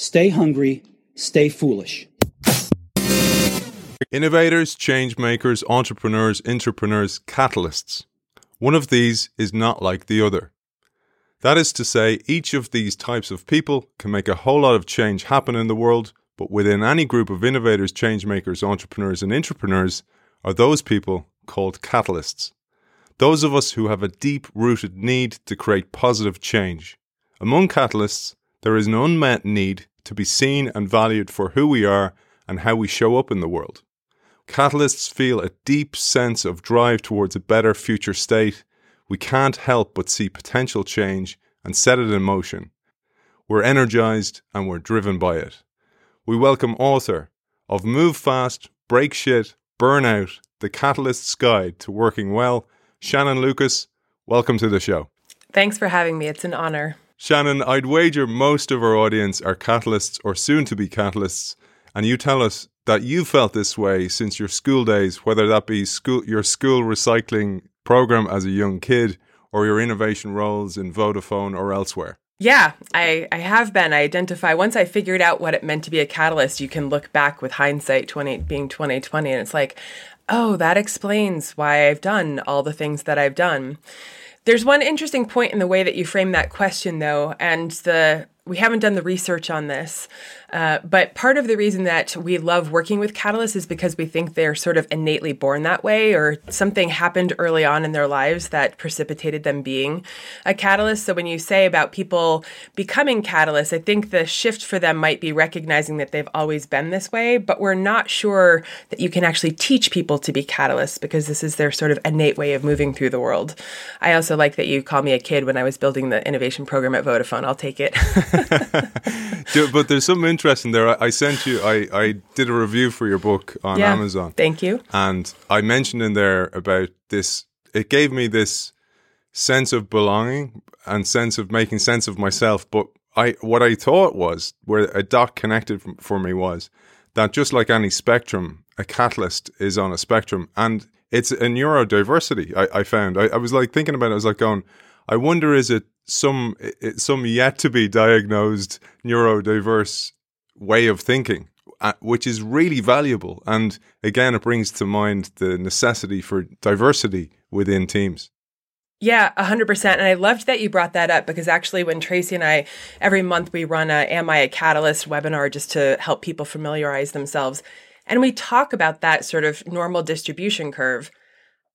Stay hungry, stay foolish. Innovators, change makers, entrepreneurs, intrapreneurs, catalysts. One of these is not like the other. That is to say, each of these types of people can make a whole lot of change happen in the world, but within any group of innovators, change makers, entrepreneurs, and intrapreneurs are those people called catalysts. Those of us who have a deep rooted need to create positive change. Among catalysts, there is an unmet need to be seen and valued for who we are and how we show up in the world. Catalysts feel a deep sense of drive towards a better future state. We can't help but see potential change and set it in motion. We're energized and we're driven by it. We welcome author of Move Fast, Break Shit, Burnout, The Catalyst's Guide to Working Well, Shannon Lucas. Welcome to the show. Thanks for having me. It's an honor. Shannon, I'd wager most of our audience are catalysts or soon to be catalysts, and you tell us that you felt this way since your school days, whether that be school, your school recycling program as a young kid or your innovation roles in Vodafone or elsewhere. Yeah, I, I have been. I identify once I figured out what it meant to be a catalyst, you can look back with hindsight 20 being 2020 and it's like, oh, that explains why I've done all the things that I've done. There's one interesting point in the way that you frame that question though, and the we haven't done the research on this, uh, but part of the reason that we love working with catalysts is because we think they're sort of innately born that way, or something happened early on in their lives that precipitated them being a catalyst. So when you say about people becoming catalysts, I think the shift for them might be recognizing that they've always been this way, but we're not sure that you can actually teach people to be catalysts because this is their sort of innate way of moving through the world. I also like that you call me a kid when I was building the innovation program at Vodafone. I'll take it. but there's something interesting there. I sent you. I, I did a review for your book on Yeah. Amazon. Thank you. And I mentioned in there about this. It gave me this sense of belonging and sense of making sense of myself. But I, what I thought was where a dot connected for me was that just like any spectrum, a catalyst is on a spectrum, and it's a neurodiversity. I, I found. I, I was like thinking about it. I was like going. I wonder is it some some yet to be diagnosed neurodiverse way of thinking, uh, which is really valuable. And again, it brings to mind the necessity for diversity within teams. Yeah, 100%. And I loved that you brought that up because actually, when Tracy and I, every month we run a Am I a Catalyst webinar just to help people familiarize themselves. And we talk about that sort of normal distribution curve.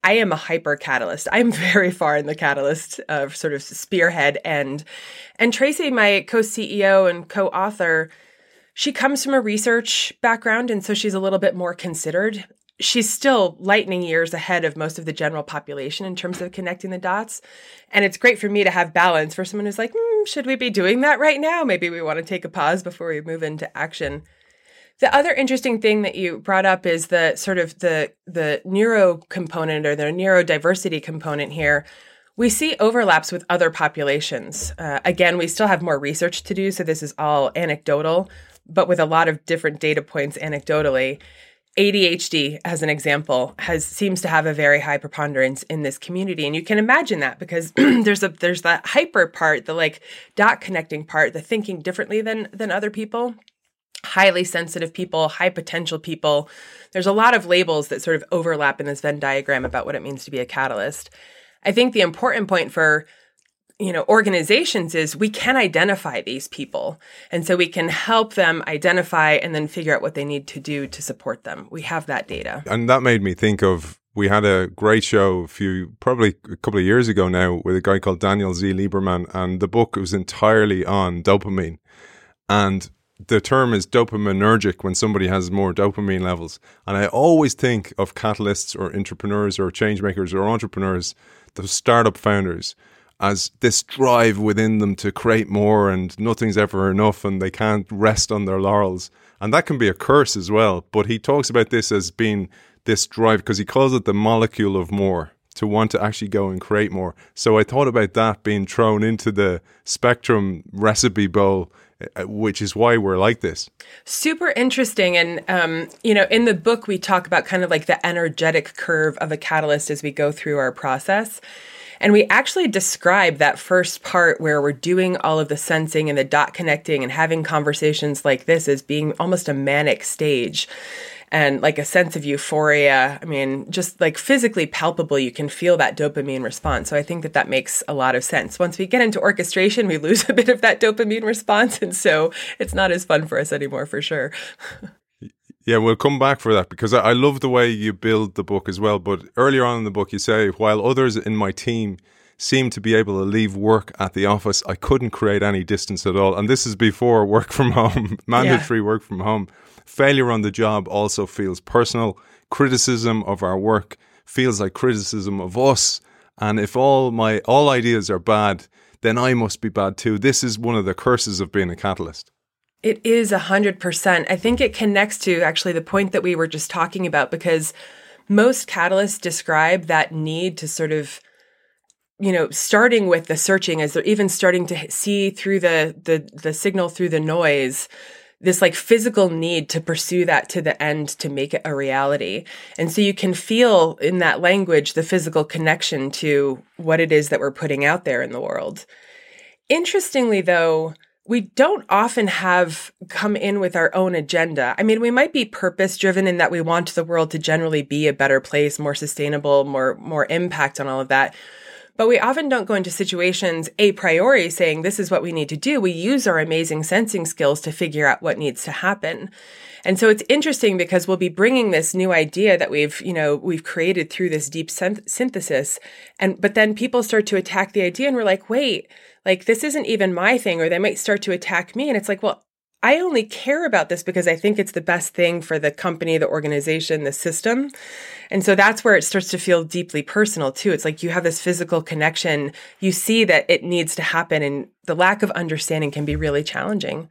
I am a hyper catalyst. I'm very far in the catalyst of sort of spearhead end. And Tracy, my co CEO and co author, she comes from a research background. And so she's a little bit more considered she's still lightning years ahead of most of the general population in terms of connecting the dots. And it's great for me to have balance for someone who's like, hmm, should we be doing that right now? Maybe we want to take a pause before we move into action. The other interesting thing that you brought up is the sort of the the neuro component or the neurodiversity component here. We see overlaps with other populations. Uh, again, we still have more research to do, so this is all anecdotal, but with a lot of different data points anecdotally. ADHD, as an example, has seems to have a very high preponderance in this community, and you can imagine that because there's a there's that hyper part, the like dot connecting part, the thinking differently than than other people, highly sensitive people, high potential people. There's a lot of labels that sort of overlap in this Venn diagram about what it means to be a catalyst. I think the important point for you know organizations is we can identify these people. And so we can help them identify and then figure out what they need to do to support them. We have that data. And that made me think of we had a great show a few probably a couple of years ago now with a guy called Daniel Z. Lieberman and the book was entirely on dopamine. And the term is dopaminergic when somebody has more dopamine levels and I always think of catalysts or entrepreneurs or change makers or entrepreneurs the startup founders as this drive within them to create more and nothing's ever enough and they can't rest on their laurels. And that can be a curse as well. But he talks about this as being this drive because he calls it the molecule of more to want to actually go and create more. So I thought about that being thrown into the spectrum recipe bowl, which is why we're like this. super interesting. And um, you know in the book we talk about kind of like the energetic curve of a catalyst as we go through our process. And we actually describe that first part where we're doing all of the sensing and the dot connecting and having conversations like this as being almost a manic stage and like a sense of euphoria. I mean, just like physically palpable, you can feel that dopamine response. So I think that that makes a lot of sense. Once we get into orchestration, we lose a bit of that dopamine response. And so it's not as fun for us anymore, for sure. Yeah, we'll come back for that because I, love the way you build the book as well. But earlier on in the book, you say, while others in my team seem to be able to leave work at the office, I couldn't create any distance at all. And this is before work from home, mandatory yeah. work from home. Failure on the job also feels personal. Criticism of our work feels like criticism of us. And if all my all ideas are bad, then I must be bad too. This is one of the curses of being a catalyst. It is a hundred percent. I think it connects to actually the point that we were just talking about because most catalysts describe that need to sort of you know starting with the searching as they're even starting to see through the the the signal through the noise this like physical need to pursue that to the end to make it a reality. And so you can feel in that language the physical connection to what it is that we're putting out there in the world. Interestingly, though, we don't often have come in with our own agenda. I mean, we might be purpose driven in that we want the world to generally be a better place, more sustainable, more more impact on all of that. But we often don't go into situations a priori saying this is what we need to do. We use our amazing sensing skills to figure out what needs to happen. And so it's interesting because we'll be bringing this new idea that we've, you know, we've created through this deep synthesis. And, but then people start to attack the idea and we're like, wait, like this isn't even my thing, or they might start to attack me. And it's like, well, I only care about this because I think it's the best thing for the company, the organization, the system. And so that's where it starts to feel deeply personal too. It's like you have this physical connection. You see that it needs to happen and the lack of understanding can be really challenging.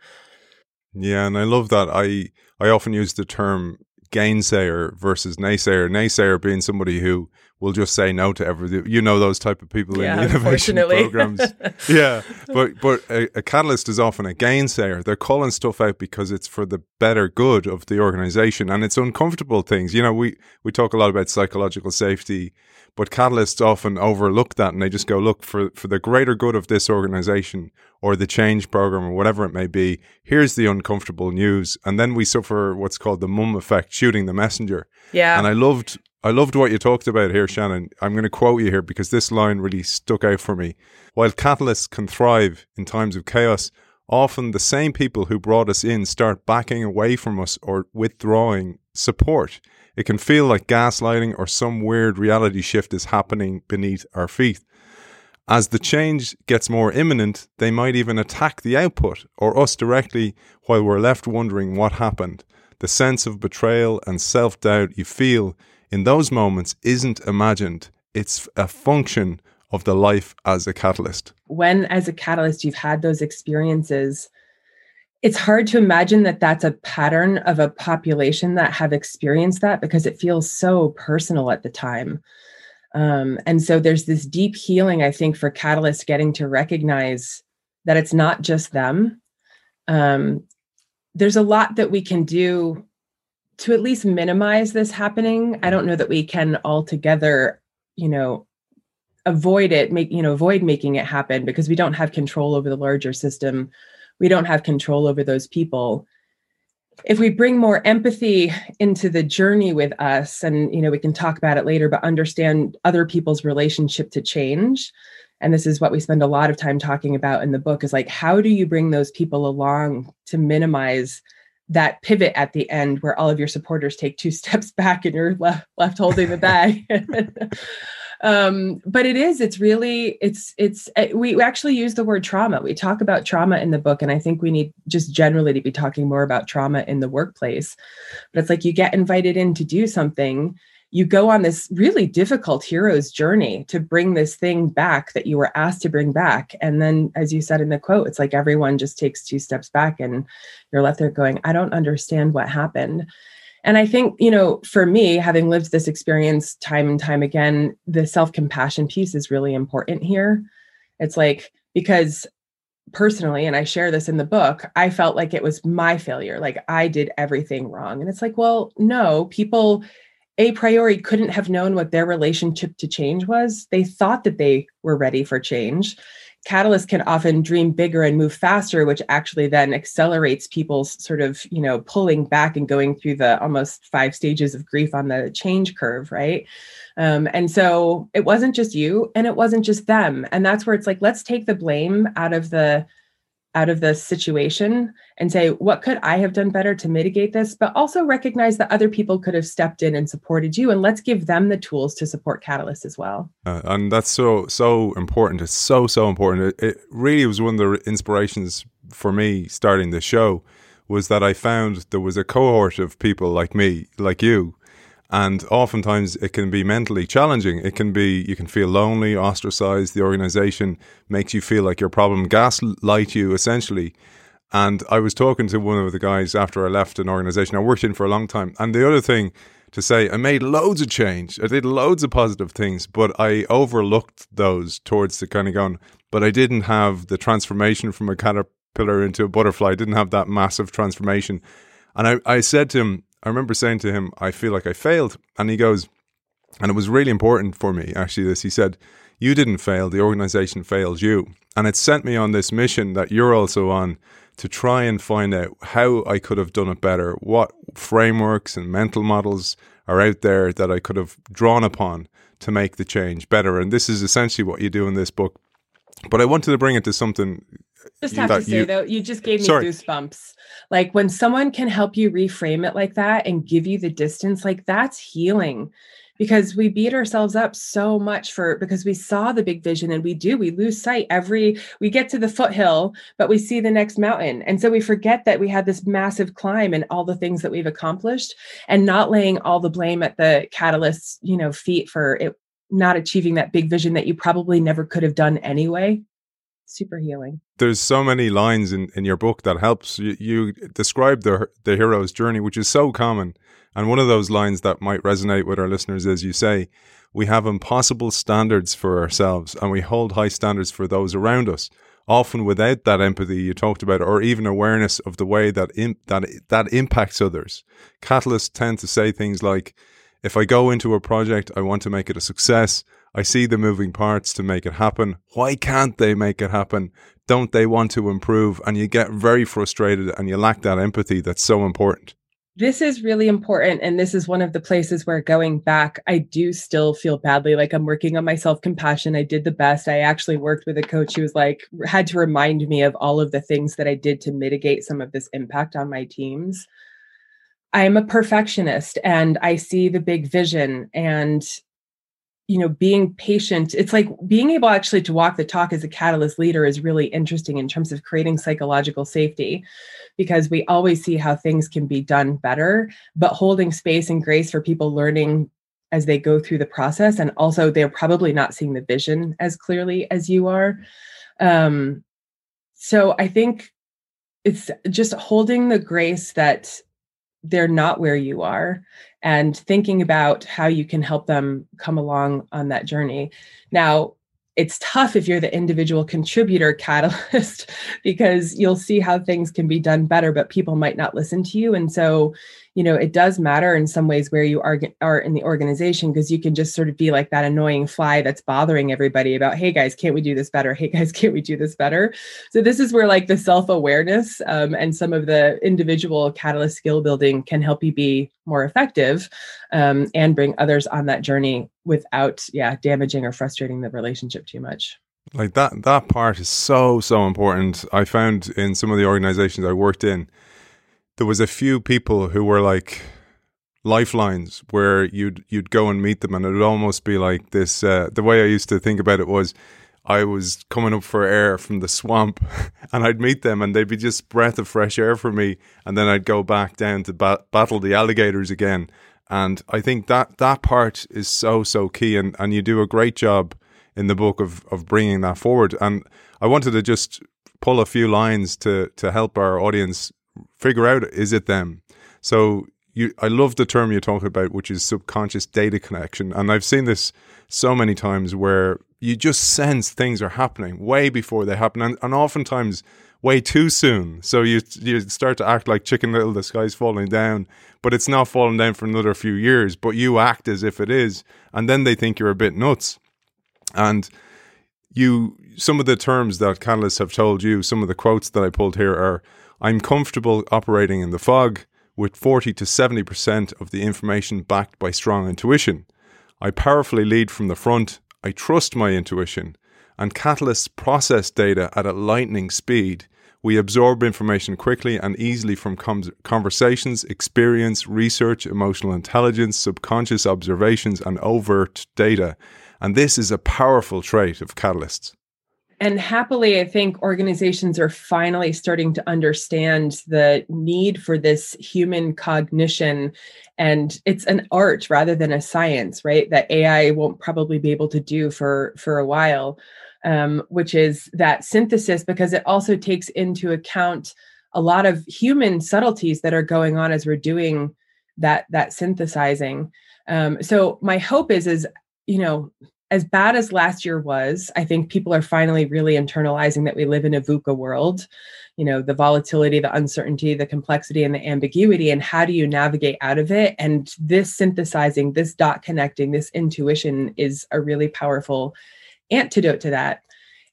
Yeah, and I love that. I I often use the term gainsayer versus naysayer. Naysayer being somebody who will just say no to everything. You know those type of people yeah, in innovation programs. yeah, but but a, a, catalyst is often a gainsayer. They're calling stuff out because it's for the better good of the organization, and it's uncomfortable things. You know, we we talk a lot about psychological safety, but catalysts often overlook that, and they just go, look for for the greater good of this organization or the change program or whatever it may be. Here's the uncomfortable news, and then we suffer what's called the mum effect, shooting the messenger. Yeah, and I loved I loved what you talked about here, Shannon. I'm going to quote you here because this line really stuck out for me. While catalysts can thrive in times of chaos, often the same people who brought us in start backing away from us or withdrawing support. It can feel like gaslighting or some weird reality shift is happening beneath our feet. As the change gets more imminent, they might even attack the output or us directly while we're left wondering what happened. The sense of betrayal and self doubt you feel in those moments isn't imagined, it's a function of the life as a catalyst. When, as a catalyst, you've had those experiences, it's hard to imagine that that's a pattern of a population that have experienced that because it feels so personal at the time. Um, and so there's this deep healing, I think, for catalysts getting to recognize that it's not just them. Um, there's a lot that we can do to at least minimize this happening i don't know that we can altogether you know avoid it make you know avoid making it happen because we don't have control over the larger system. We don't have control over those people. If we bring more empathy into the journey with us and you know we can talk about it later but understand other people's relationship to change and this is what we spend a lot of time talking about in the book is like how do you bring those people along to minimize that pivot at the end where all of your supporters take two steps back and you're left left holding the bag. Um, but it is it's really it's it's eh, we actually use the word trauma. We talk about trauma in the book and i think we need just generally to be talking more about trauma in the workplace. But it's like you get invited in to do something you go on this really difficult hero's journey to bring this thing back that you were asked to bring back. And then, as you said in the quote, it's like everyone just takes two steps back and you're left there going, I don't understand what happened. And I think, you know, for me, having lived this experience time and time again, the self compassion piece is really important here. It's like, because personally, and I share this in the book, I felt like it was my failure. Like I did everything wrong. And it's like, well, no, people a priori couldn't have known what their relationship to change was. They thought that they were ready for change. Catalysts can often dream bigger and move faster, which actually then accelerates people's sort of, you know, pulling back and going through the almost five stages of grief on the change curve, right? Um, and so it wasn't just you and it wasn't just them. And that's where it's like, let's take the blame out of the out of the situation and say, what could I have done better to mitigate this? But also recognize that other people could have stepped in and supported you. And let's give them the tools to support Catalyst as well. Uh, and that's so, so important. It's so, so important. It, it really was one of the inspirations for me starting the show was that I found there was a cohort of people like me, like you, and oftentimes it can be mentally challenging. It can be, you can feel lonely, ostracized. The organization makes you feel like your problem, gaslight you essentially. And I was talking to one of the guys after I left an organization I worked in for a long time. And the other thing to say, I made loads of change. I did loads of positive things, but I overlooked those towards the kind of going, but I didn't have the transformation from a caterpillar into a butterfly. I didn't have that massive transformation. And I, I said to him, I remember saying to him, I feel like I failed. And he goes, and it was really important for me, actually, this. He said, You didn't fail, the organization failed you. And it sent me on this mission that you're also on to try and find out how I could have done it better, what frameworks and mental models are out there that I could have drawn upon to make the change better. And this is essentially what you do in this book. But I wanted to bring it to something just have to say you, though, you just gave me sorry. goosebumps. Like when someone can help you reframe it like that and give you the distance, like that's healing. Because we beat ourselves up so much for because we saw the big vision and we do, we lose sight every we get to the foothill, but we see the next mountain. And so we forget that we had this massive climb and all the things that we've accomplished and not laying all the blame at the catalyst's, you know, feet for it not achieving that big vision that you probably never could have done anyway super healing. There's so many lines in, in your book that helps you, you describe the the hero's journey, which is so common. And one of those lines that might resonate with our listeners is you say, "We have impossible standards for ourselves, and we hold high standards for those around us." Often without that empathy you talked about, or even awareness of the way that that that impacts others. Catalysts tend to say things like, "If I go into a project, I want to make it a success." I see the moving parts to make it happen. Why can't they make it happen? Don't they want to improve? And you get very frustrated and you lack that empathy that's so important. This is really important. And this is one of the places where going back, I do still feel badly. Like I'm working on my self compassion. I did the best. I actually worked with a coach who was like, had to remind me of all of the things that I did to mitigate some of this impact on my teams. I am a perfectionist and I see the big vision. And you know being patient it's like being able actually to walk the talk as a catalyst leader is really interesting in terms of creating psychological safety because we always see how things can be done better but holding space and grace for people learning as they go through the process and also they're probably not seeing the vision as clearly as you are. Um so i think it's just holding the grace that they're not where you are and thinking about how you can help them come along on that journey. Now, it's tough if you're the individual contributor catalyst because you'll see how things can be done better but people might not listen to you and so you know it does matter in some ways where you are are in the organization because you can just sort of be like that annoying fly that's bothering everybody about hey guys can't we do this better? Hey guys can't we do this better? So this is where like the self-awareness um, and some of the individual catalyst skill building can help you be more effective um, and bring others on that journey without yeah damaging or frustrating the relationship too much. Like that that part is so so important. I found in some of the organizations i worked in there was a few people who were like lifelines where you'd you'd go and meet them and it would almost be like this uh, the way I used to think about it was I was coming up for air from the swamp and I'd meet them and they'd be just breath of fresh air for me and then I'd go back down to ba- battle the alligators again. And I think that that part is so so key and and you do a great job in the book of of bringing that forward. And I wanted to just pull a few lines to to help our audience figure out is it them. So you, I love the term you talk about, which is subconscious data connection, and I've seen this so many times where you just sense things are happening way before they happen, and, and oftentimes way too soon. So you you start to act like Chicken Little, the sky's falling down, but it's not falling down for another few years. But you act as if it is, and then they think you're a bit nuts. And you, some of the terms that catalysts have told you, some of the quotes that I pulled here are: "I'm comfortable operating in the fog." With 40 to 70% of the information backed by strong intuition. I powerfully lead from the front. I trust my intuition and catalysts process data at a lightning speed. We absorb information quickly and easily from com- conversations, experience, research, emotional intelligence, subconscious observations, and overt data. And this is a powerful trait of catalysts. And happily, I think organizations are finally starting to understand the need for this human cognition. And it's an art rather than a science, right? That AI won't probably be able to do for, for a while um, which is that synthesis, because it also takes into account a lot of human subtleties that are going on as we're doing that that synthesizing. Um, so my hope is is you know as bad as last year was, I think people are finally really internalizing that we live in a VUCA world. You know, the volatility, the uncertainty, the complexity, and the ambiguity. And how do you navigate out of it? And this synthesizing, this dot connecting, this intuition is a really powerful antidote to that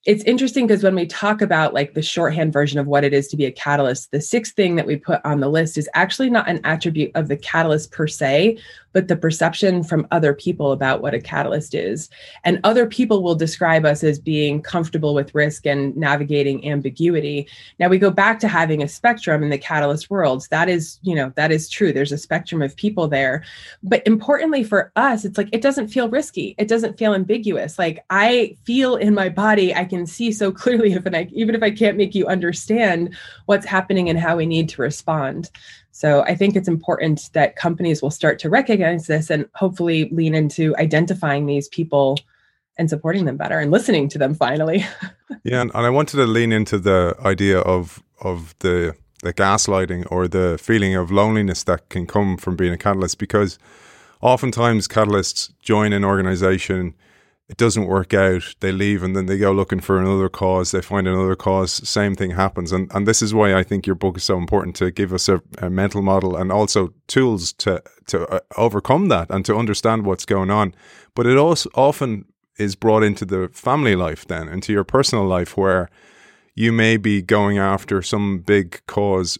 it's interesting because when we talk about like the shorthand version of what it is to be a catalyst, the sixth thing that we put on the list is actually not an attribute of the catalyst per se, but the perception from other people about what a catalyst is. And other people will describe us as being comfortable with risk and navigating ambiguity. Now we go back to having a spectrum in the catalyst worlds. That is, you know, that is true. There's a spectrum of people there. But importantly for us, it's like it doesn't feel risky. It doesn't feel ambiguous. Like I feel in my body, I can see so clearly if and I even if I can't make you understand what's happening and how we need to respond. So I think it's important that companies will start to recognize this and hopefully lean into identifying these people and supporting them better and listening to them finally. yeah, and, and I wanted to lean into the idea of of the the gaslighting or the feeling of loneliness that can come from being a catalyst because oftentimes catalysts join an organization it doesn't work out, they leave and then they go looking for another cause, they find another cause, same thing happens. And and this is why I think your book is so important to give us a, a mental model and also tools to to uh, overcome that and to understand what's going on. But it also often is brought into the family life then, into your personal life where you may be going after some big cause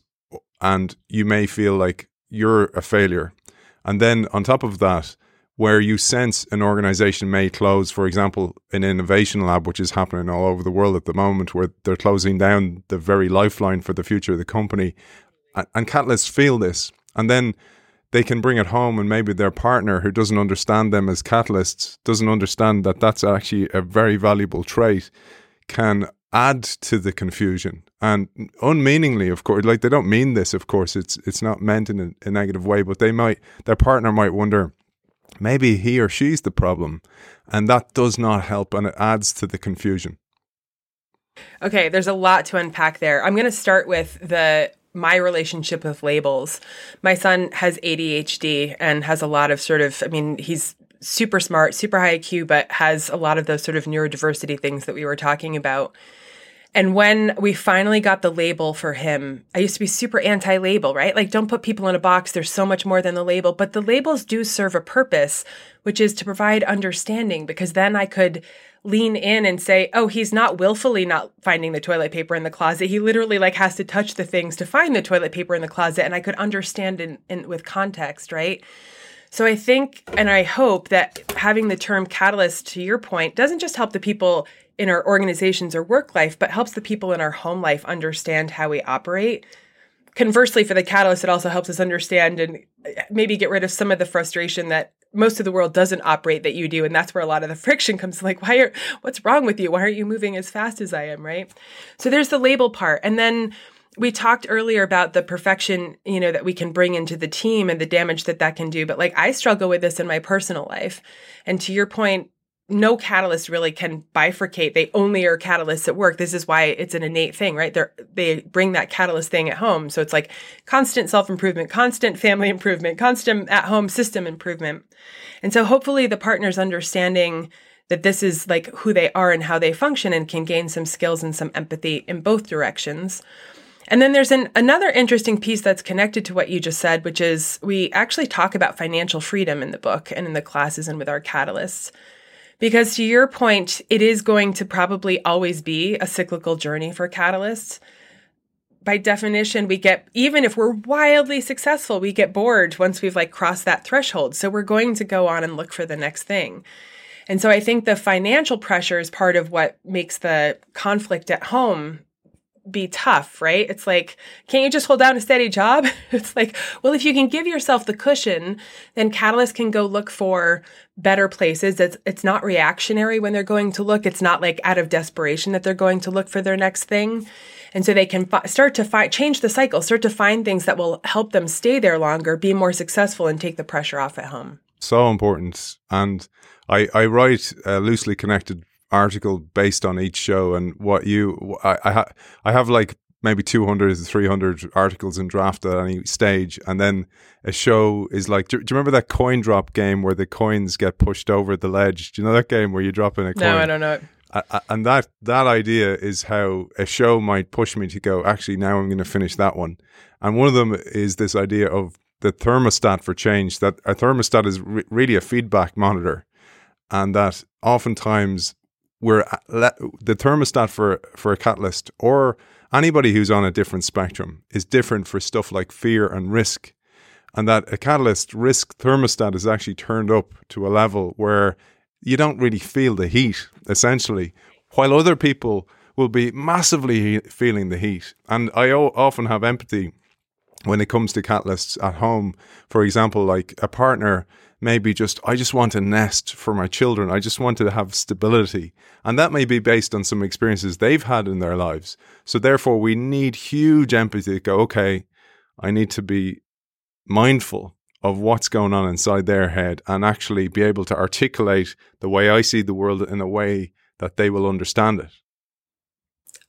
and you may feel like you're a failure. And then on top of that, where you sense an organization may close, for example, an innovation lab, which is happening all over the world at the moment, where they're closing down the very lifeline for the future of the company. And, catalysts feel this. And then they can bring it home, and maybe their partner, who doesn't understand them as catalysts, doesn't understand that that's actually a very valuable trait, can add to the confusion and unmeaningly of course like they don't mean this of course it's it's not meant in a, a negative way but they might their partner might wonder maybe he or she's the problem. And that does not help and it adds to the confusion. Okay, there's a lot to unpack there. I'm going to start with the my relationship with labels. My son has ADHD and has a lot of sort of I mean, he's super smart, super high IQ, but has a lot of those sort of neurodiversity things that we were talking about. And when we finally got the label for him, I used to be super anti label, right? Like, don't put people in a box. There's so much more than the label. But the labels do serve a purpose, which is to provide understanding, because then I could lean in and say, oh, he's not willfully not finding the toilet paper in the closet. He literally like has to touch the things to find the toilet paper in the closet. And I could understand in, in with context, right? So I think and I hope that having the term catalyst, to your point, doesn't just help the people in our organizations or work life, but helps the people in our home life understand how we operate. Conversely, for the catalyst, it also helps us understand and uh, maybe get rid of some of the frustration that most of the world doesn't operate that you do and that's where a lot of the friction comes like why are what's wrong with you? Why aren't you moving as fast as i am? Right? So there's the label part and then we talked earlier about the perfection you know that we can bring into the team and the damage that that can do but like i struggle with this in my personal life. And to your point no catalyst really can bifurcate. They only are catalysts at work. This is why it's an innate thing, right? They they bring that catalyst thing at home. So it's like constant self improvement, constant family improvement, constant at home system improvement. And so hopefully the partners understanding that this is like who they are and how they function and can gain some skills and some empathy in both directions. And then there's an, another interesting piece that's connected to what you just said, which is we actually talk about financial freedom in the book and in the classes and with our catalysts. Because to your point, it is going to probably always be a cyclical journey for catalysts. By definition, we get, even if we're wildly successful, we get bored once we've like crossed that threshold. So we're going to go on and look for the next thing. And so I think the financial pressure is part of what makes the conflict at home be tough, right? It's like, can't you just hold down a steady job? It's like, well, if you can give yourself the cushion, then Catalyst can go look for better places. It's it's not reactionary when they're going to look. It's not like out of desperation that they're going to look for their next thing. And so they can start to find change the cycle, start to find things that will help them stay there longer, be more successful and take the pressure off at home. So important. And I, I write a loosely connected article based on each show and what you I I, ha, I have like maybe 200 300 articles in draft at any stage and then a show is like do, do, you remember that coin drop game where the coins get pushed over the ledge? Do you know that game where you drop in a coin no i don't know. I and that that idea is how a show might push me to go actually now i'm going to finish that one. And one of them is this idea of the thermostat for change that a thermostat is re- really a feedback monitor and that oftentimes we're uh, the thermostat for for a catalyst or anybody who's on a different spectrum is different for stuff like fear and risk. And that a catalyst risk thermostat is actually turned up to a level where you don't really feel the heat essentially while other people will be massively feeling the heat. And i often have empathy when it comes to catalysts at home. For example like a partner maybe just, I just want a nest for my children. I just want to have stability. And that may be based on some experiences they've had in their lives. So therefore, we need huge empathy to go, okay, I need to be mindful of what's going on inside their head and actually be able to articulate the way I see the world in a way that they will understand it.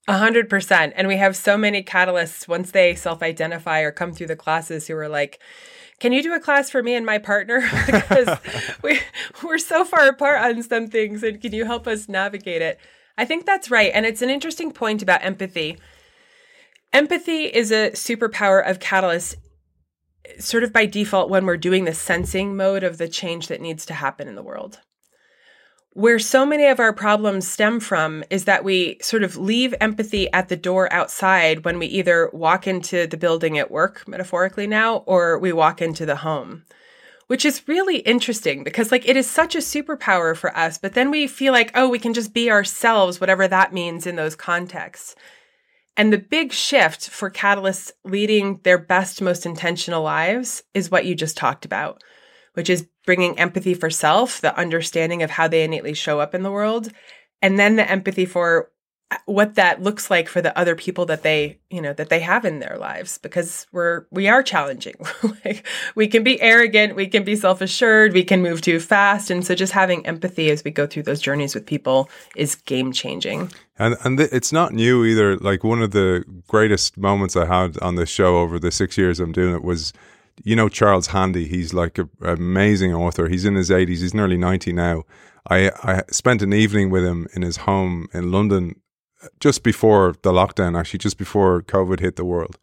A hundred percent. And we have so many catalysts once they self identify or come through the classes who are like, can you do a class for me and my partner? because we, we're so far apart on some things. And can you help us navigate it? I think that's right. And it's an interesting point about empathy. Empathy is a superpower of Catalyst, sort of by default, when we're doing the sensing mode of the change that needs to happen in the world where so many of our problems stem from is that we sort of leave empathy at the door outside when we either walk into the building at work, metaphorically now, or we walk into the home. Which is really interesting because, like, it is such a superpower for us, but then we feel like, oh, we can just be ourselves, whatever that means in those contexts. And the big shift for catalysts leading their best, most intentional lives is what you just talked about, which is bringing empathy for self, the understanding of how they innately show up in the world, and then the empathy for uh, what that looks like for the other people that they you know that they have in their lives because we're we are challenging. Like we can be arrogant we can be self-assured we can move too fast and so just having empathy as we go through those journeys with people is game changing and and th- it's not new either. Like one of the greatest moments i had on this show over the 6 years i'm doing it was you know Charles Handy. He's like an amazing author. He's in his 80s. He's nearly 90 now. I, I spent an evening with him in his home in London just before the lockdown, actually, just before COVID hit the world.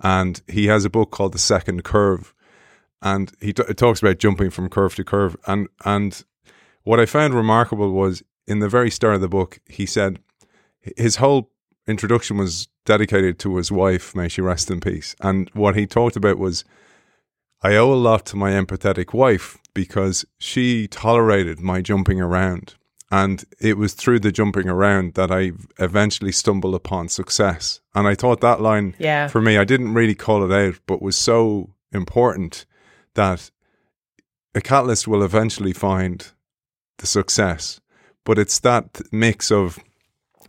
And he has a book called The Second Curve. And he t- talks about jumping from curve to curve. And, and what I found remarkable was in the very start of the book, he said his whole introduction was dedicated to his wife, may she rest in peace. And what he talked about was I owe a lot to my empathetic wife because she tolerated my jumping around. And it was through the jumping around that I eventually stumbled upon success. And I thought that line, yeah. for me, I didn't really call it out, but was so important that a catalyst will eventually find the success. But it's that mix of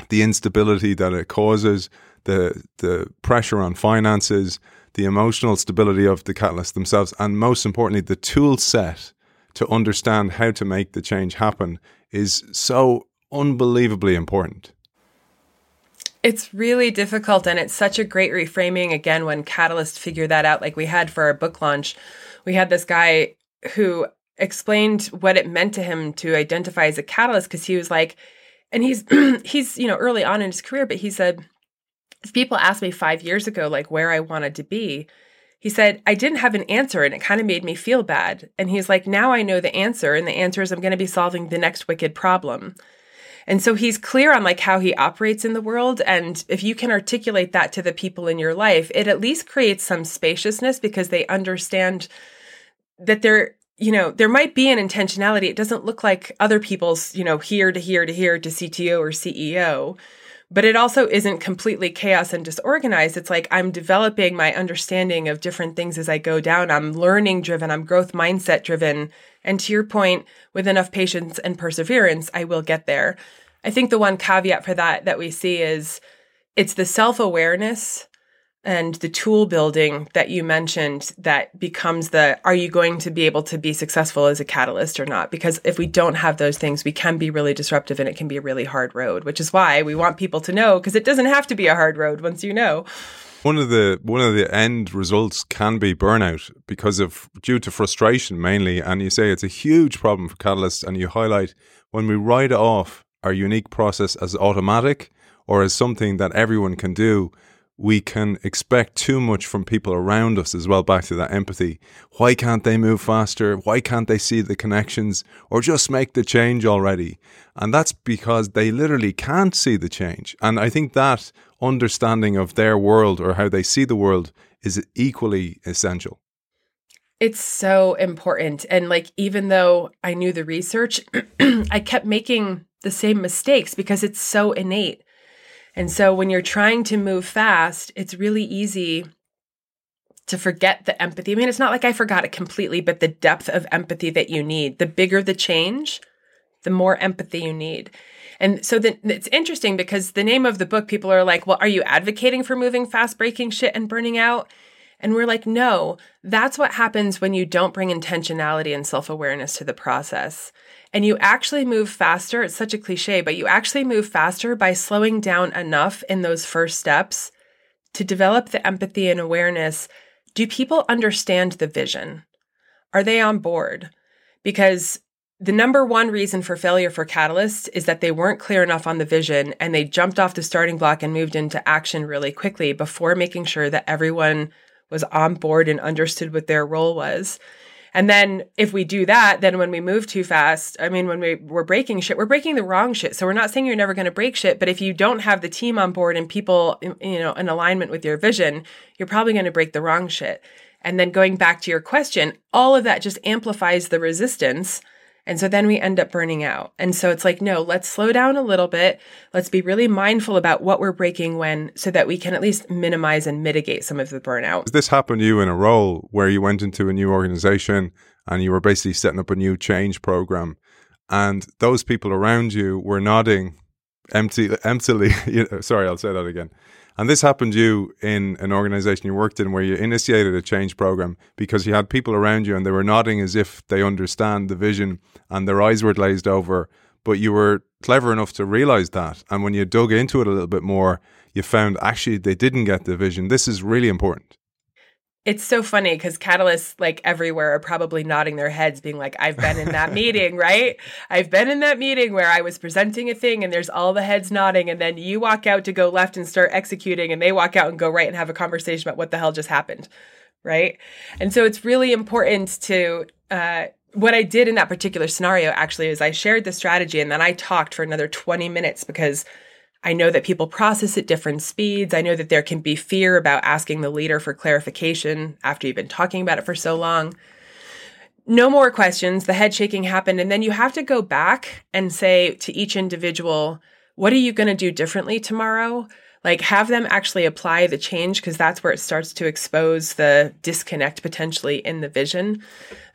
the instability that it causes, the the pressure on finances, the emotional stability of the catalysts themselves, and most importantly, the tool set to understand how to make the change happen is so unbelievably important. It's really difficult, and it's such a great reframing again when Catalyst figured that out, like we had for our book launch. We had this guy who explained what it meant to him to identify as a catalyst because he was like, and he's he's you know early on in his career, but he said, if people asked me five years ago like where I wanted to be, he said I didn't have an answer, and it kind of made me feel bad. And he's like, now I know the answer, and the answer is I'm going to be solving the next wicked problem. And so he's clear on like how he operates in the world. And if you can articulate that to the people in your life, it at least creates some spaciousness because they understand that there, you know, there might be an intentionality. It doesn't look like other people's, you know, here to here to here to CTO or CEO. But it also isn't completely chaos and disorganized. It's like I'm developing my understanding of different things as I go down. I'm learning driven, I'm growth mindset driven. And to your point, with enough patience and perseverance, I will get there. I think the one caveat for that that we see is it's the self awareness and the tool building that you mentioned that becomes the are you going to be able to be successful as a catalyst or not? Because if we don't have those things we can be really disruptive and it can be a really hard road which is why we want people to know because it doesn't have to be a hard road once you know. One of the one of the end results can be burnout because of due to frustration mainly, and you say it's a huge problem for catalysts, and you highlight when we write off our unique process as automatic or as something that everyone can do, we can expect too much from people around us as well. Back to that empathy. Why can't they move faster? Why can't they see the connections or just make the change already? And that's because they literally can't see the change. And I think that understanding of their world or how they see the world is equally essential. It's so important. And like, even though I knew the research, I kept making the same mistakes because it's so innate. And so when you're trying to move fast, it's really easy to forget the empathy. I mean, it's not like I forgot it completely, but the depth of empathy that you need. The bigger the change, the more empathy you need. And so the, it's interesting because the name of the book, people are like, well, are you advocating for moving fast, breaking shit, and burning out? And we're like, no, that's what happens when you don't bring intentionality and self awareness to the process. And you actually move faster. It's such a cliche, but you actually move faster by slowing down enough in those first steps to develop the empathy and awareness. Do people understand the vision? Are they on board? Because the number one reason for failure for catalysts is that they weren't clear enough on the vision and they jumped off the starting block and moved into action really quickly before making sure that everyone was on board and understood what their role was. And then if we do that, then when we move too fast, I mean, when we, we're breaking shit, we're breaking the wrong shit. So we're not saying you're never going to break shit, but if you don't have the team on board and people, you know, in alignment with your vision, you're probably going to break the wrong shit. And then going back to your question, all of that just amplifies the resistance and so then we end up burning out. And so it's like, no, let's slow down a little bit. Let's be really mindful about what we're breaking when so that we can at least minimize and mitigate some of the burnout. This happened to you in a role where you went into a new organization and you were basically setting up a new change program and those people around you were nodding empty, emptily. sorry, I'll say that again. And this happened to you in an organization you worked in where you initiated a change program because you had people around you and they were nodding as if they understand the vision and their eyes were glazed over. But you were clever enough to realize that. And when you dug into it a little bit more, you found actually they didn't get the vision. This is really important. It's so funny because catalysts like everywhere are probably nodding their heads, being like, I've been in that meeting, right? I've been in that meeting where I was presenting a thing and there's all the heads nodding, and then you walk out to go left and start executing, and they walk out and go right and have a conversation about what the hell just happened, right? And so it's really important to, uh, what I did in that particular scenario actually is I shared the strategy and then I talked for another 20 minutes because I know that people process at different speeds. I know that there can be fear about asking the leader for clarification after you've been talking about it for so long. No more questions. The head shaking happened. And then you have to go back and say to each individual, what are you going to do differently tomorrow? Like, have them actually apply the change because that's where it starts to expose the disconnect potentially in the vision.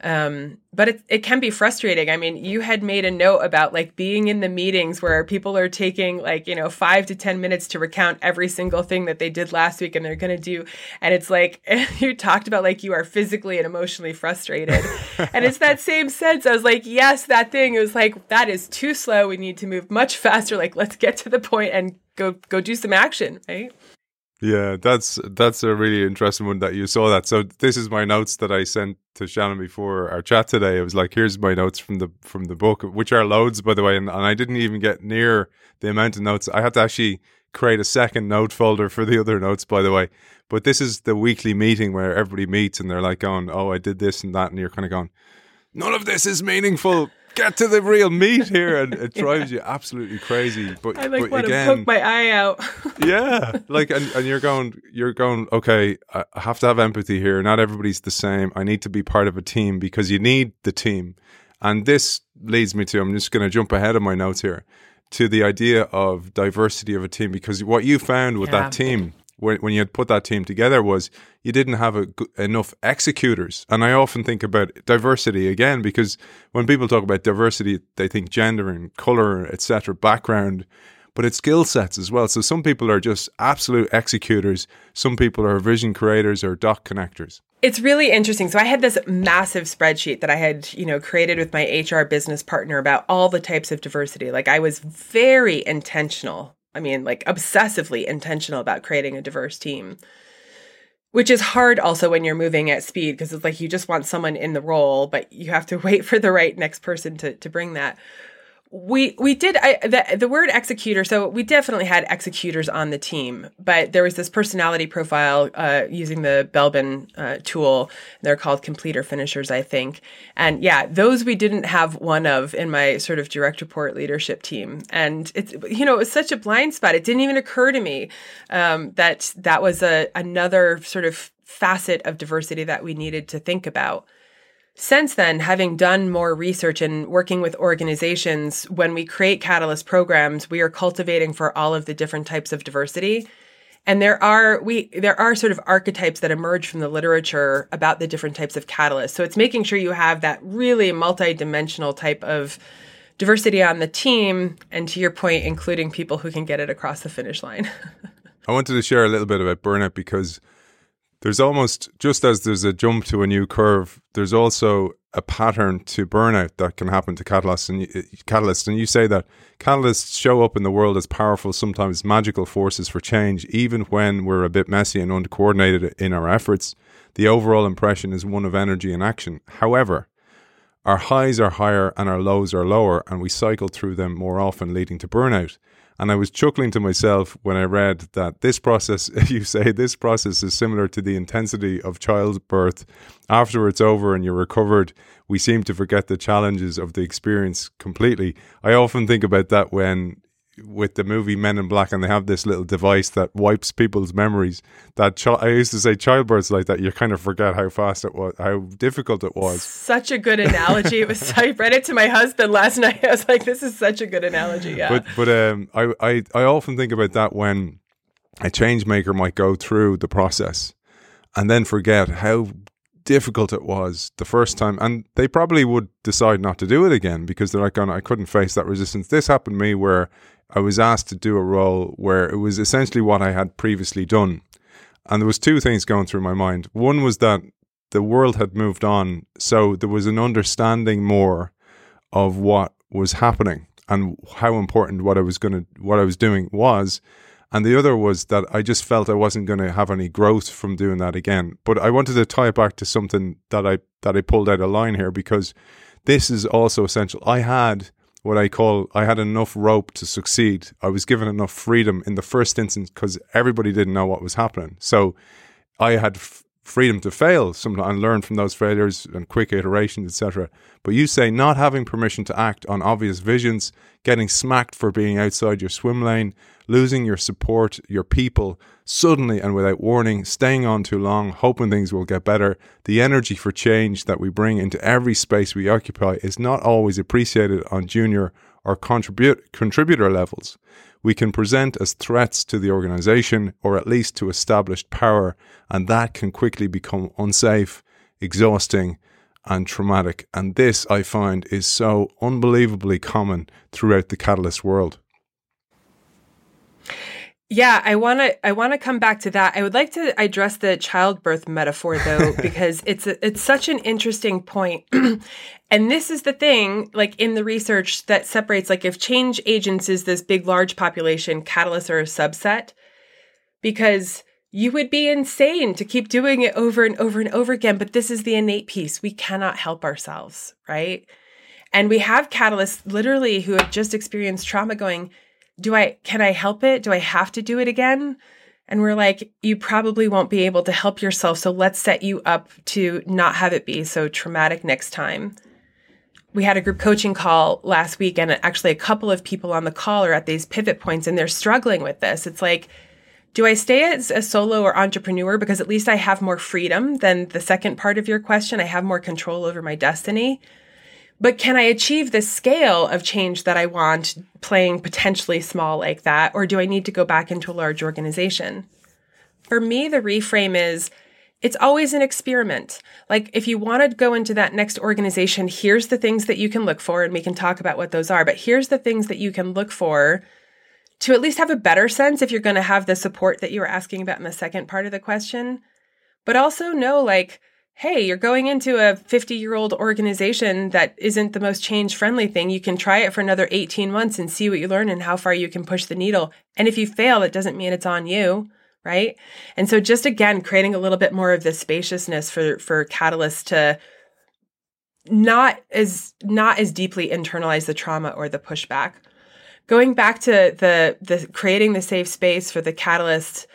Um, but it, it can be frustrating. I mean, you had made a note about like being in the meetings where people are taking like, you know, five to 10 minutes to recount every single thing that they did last week and they're going to do. And it's like, you talked about like you are physically and emotionally frustrated. and it's that same sense. I was like, yes, that thing. It was like, that is too slow. We need to move much faster. Like, let's get to the point and go, go do some action, right? Yeah, that's that's a really interesting one that you saw that. So this is my notes that I sent to Shannon before our chat today. It was like, here's my notes from the from the book, which are loads by the way, and, and I didn't even get near the amount of notes. I had to actually create a second note folder for the other notes, by the way. But this is the weekly meeting where everybody meets and they're like going, Oh, I did this and that, and you're kind of going, None of this is meaningful get to the real meat here, and it drives you absolutely crazy. But I like but want again, to poke my eye out. yeah, like and, and you're going, you're going. Okay, I have to have empathy here. Not everybody's the same. I need to be part of a team because you need the team. And this leads me to. I'm just going to jump ahead of my notes here to the idea of diversity of a team because what you found with Yeah. that team when, you had put that team together was you didn't have a, enough executors. And I often think about diversity again because when people talk about diversity, they think gender and color, etc., background, but it's skill sets as well. So some people are just absolute executors. Some people are vision creators or dot connectors. It's really interesting. So I had this massive spreadsheet that I had, you know, created with my HR business partner about all the types of diversity. Like I was very intentional. I mean, like obsessively intentional about creating a diverse team. Which is hard also when you're moving at speed because it's like you just want someone in the role, but you have to wait for the right next person to to bring that we we did I, the the word executor. So we definitely had executors on the team, but there was this personality profile uh, using the Belbin uh, tool. They're called completer finishers, I think. And yeah, those we didn't have one of in my sort of direct report leadership team. And it's you know it was such a blind spot. It didn't even occur to me um, that that was a another sort of facet of diversity that we needed to think about. Since then, having done more research and working with organizations, when we create Catalyst programs, we are cultivating for all of the different types of diversity. And there are we there are sort of archetypes that emerge from the literature about the different types of catalysts. So it's making sure you have that really multi-dimensional type of diversity on the team, and to your point, including people who can get it across the finish line. I wanted to share a little bit about burnout because there's almost just as there's a jump to a new curve, there's also a pattern to burnout that can happen to catalysts and catalysts. And you say that catalysts show up in the world as powerful, sometimes magical forces for change, even when we're a bit messy and uncoordinated in our efforts. The overall impression is one of energy and action. However, our highs are higher and our lows are lower, and we cycle through them more often, leading to burnout. And I was chuckling to myself when I read that this process, you say this process is similar to the intensity of childbirth. After it's over and you're recovered, we seem to forget the challenges of the experience completely. I often think about that when with the movie Men in Black, and they have this little device that wipes people's memories. That chi- I used to say, childbirth's like that. You kind of forget how fast it was, how difficult it was. such a good analogy. It was I read it to my husband last night. I was like, this is such a good analogy. Yeah. But but um, I, I I often think about that when a change maker might go through the process and then forget how difficult it was the first time, and they probably would decide not to do it again because they're like, "going, I couldn't face that resistance." This happened to me where I was asked to do a role where it was essentially what I had previously done, and there was two things going through my mind. One was that the world had moved on, so there was an understanding more of what was happening and how important what I was going to what I was doing was. And the other was that I just felt I wasn't going to have any growth from doing that again. But I wanted to tie it back to something that I that I pulled out a line here because this is also essential. I had what I call I had enough rope to succeed. I was given enough freedom in the first instance because everybody didn't know what was happening. So I had f- freedom to fail some and learn from those failures and quick iterations, etc. But you say not having permission to act on obvious visions, getting smacked for being outside your swim lane, losing your support, your people, suddenly and without warning, staying on too long, hoping things will get better. The energy for change that we bring into every space we occupy is not always appreciated on junior or contribute, contributor levels we can present as threats to the organization or at least to established power, and that can quickly become unsafe, exhausting, and traumatic. And this, I find, is so unbelievably common throughout the catalyst world. Yeah, I want to I want to come back to that. I would like to address the childbirth metaphor though because it's a, it's such an interesting point. and this is the thing like in the research that separates like if change agents is this big large population, catalysts are a subset because you would be insane to keep doing it over and over and over again. But this is the innate piece. We cannot help ourselves, right? And we have catalysts literally who have just experienced trauma going, Do I, can I help it? Do I have to do it again? And we're like, You probably won't be able to help yourself. So let's set you up to not have it be so traumatic next time. We had a group coaching call last week, and actually, a couple of people on the call are at these pivot points and they're struggling with this. It's like, do I stay as a solo or entrepreneur because at least I have more freedom than the second part of your question? I have more control over my destiny. But can I achieve the scale of change that I want playing potentially small like that? Or do I need to go back into a large organization? For me, the reframe is it's always an experiment. Like if you want to go into that next organization, here's the things that you can look for, and we can talk about what those are. But here's the things that you can look for to at least have a better sense if you're going to have the support that you were asking about in the second part of the question. But also know like, hey, you're going into a 50 year old organization that isn't the most change friendly thing. You can try it for another 18 months and see what you learn and how far you can push the needle. And if you fail, it doesn't mean it's on you. Right. And so just again, creating a little bit more of this spaciousness for, for catalysts to not as, not as deeply internalize the trauma or the pushback going back to the the creating the safe space for the catalyst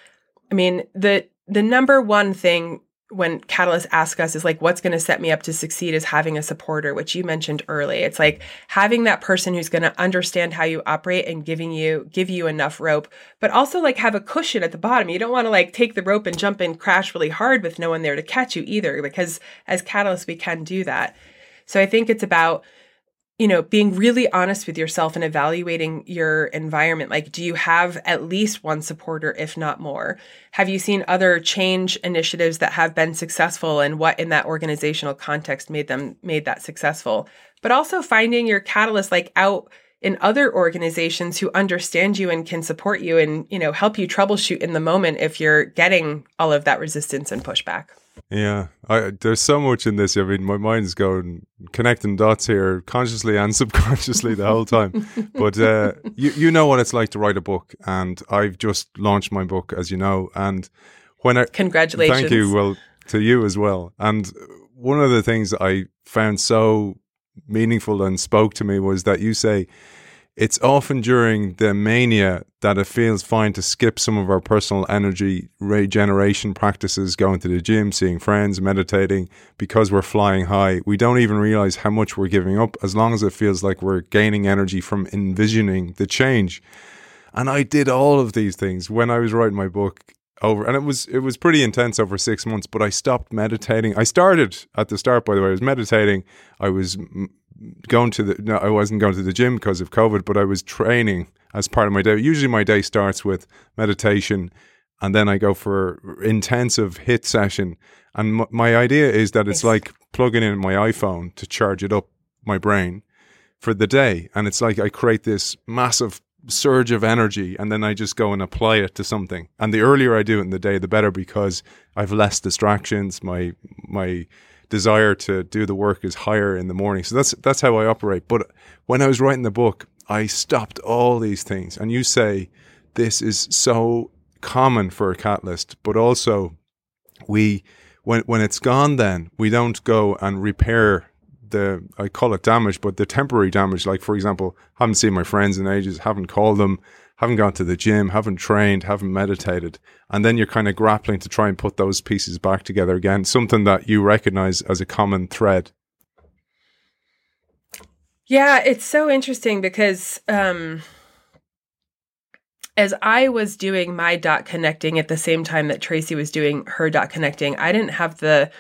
i mean the the number one thing when catalysts ask us is like what's going to set me up to succeed is having a supporter which you mentioned early. It's like having that person who's going to understand how you operate and giving you give you enough rope but also like have a cushion at the bottom. You don't want to like take the rope and jump and crash really hard with no one there to catch you either because as catalysts we can do that. So i think it's about you know, being really honest with yourself and evaluating your environment. Like, do you have at least one supporter, if not more? Have you seen other change initiatives that have been successful and what in that organizational context made them made that successful? But also finding your catalyst like out in other organizations who understand you and can support you and, you know, help you troubleshoot in the moment if you're getting all of that resistance and pushback. Yeah, I, there's so much in this. I mean, my mind's going connecting dots here, consciously and subconsciously the whole time. but uh, you you know what it's like to write a book, and I've just launched my book, as you know. And when I congratulations, thank you. Well, to you as well. And one of the things I found so meaningful and spoke to me was that you say it's often during the mania that it feels fine to skip some of our personal energy regeneration practices, going to the gym, seeing friends, meditating, because we're flying high. We don't even realize how much we're giving up as long as it feels like we're gaining energy from envisioning the change. And I did all of these things when I was writing my book over and it was it was pretty intense over 6 months but I stopped meditating. I started at the start by the way I was meditating. I was going to the no, I wasn't going to the gym because of COVID, but I was training as part of my day. Usually, my day starts with meditation, and then I go for intensive HIIT session. And m- my idea is that it's yes. like plugging in my iPhone to charge it up my brain for the day, and it's like I create this massive surge of energy and then I just go and apply it to something. And the earlier I do it in the day, the better because I've less distractions. My my desire to do the work is higher in the morning. So that's that's how I operate. But when I was writing the book, I stopped all these things. And you say this is so common for a catalyst, but also we when when it's gone then we don't go and repair the I call it damage, but the temporary damage. Like for example, haven't seen my friends in ages, haven't called them, haven't gone to the gym, haven't trained, haven't meditated. And then you're kind of grappling to try and put those pieces back together again, something that you recognize as a common thread. Yeah, it's so interesting because um, as I was doing my dot connecting at the same time that Tracy was doing her dot connecting, I didn't have the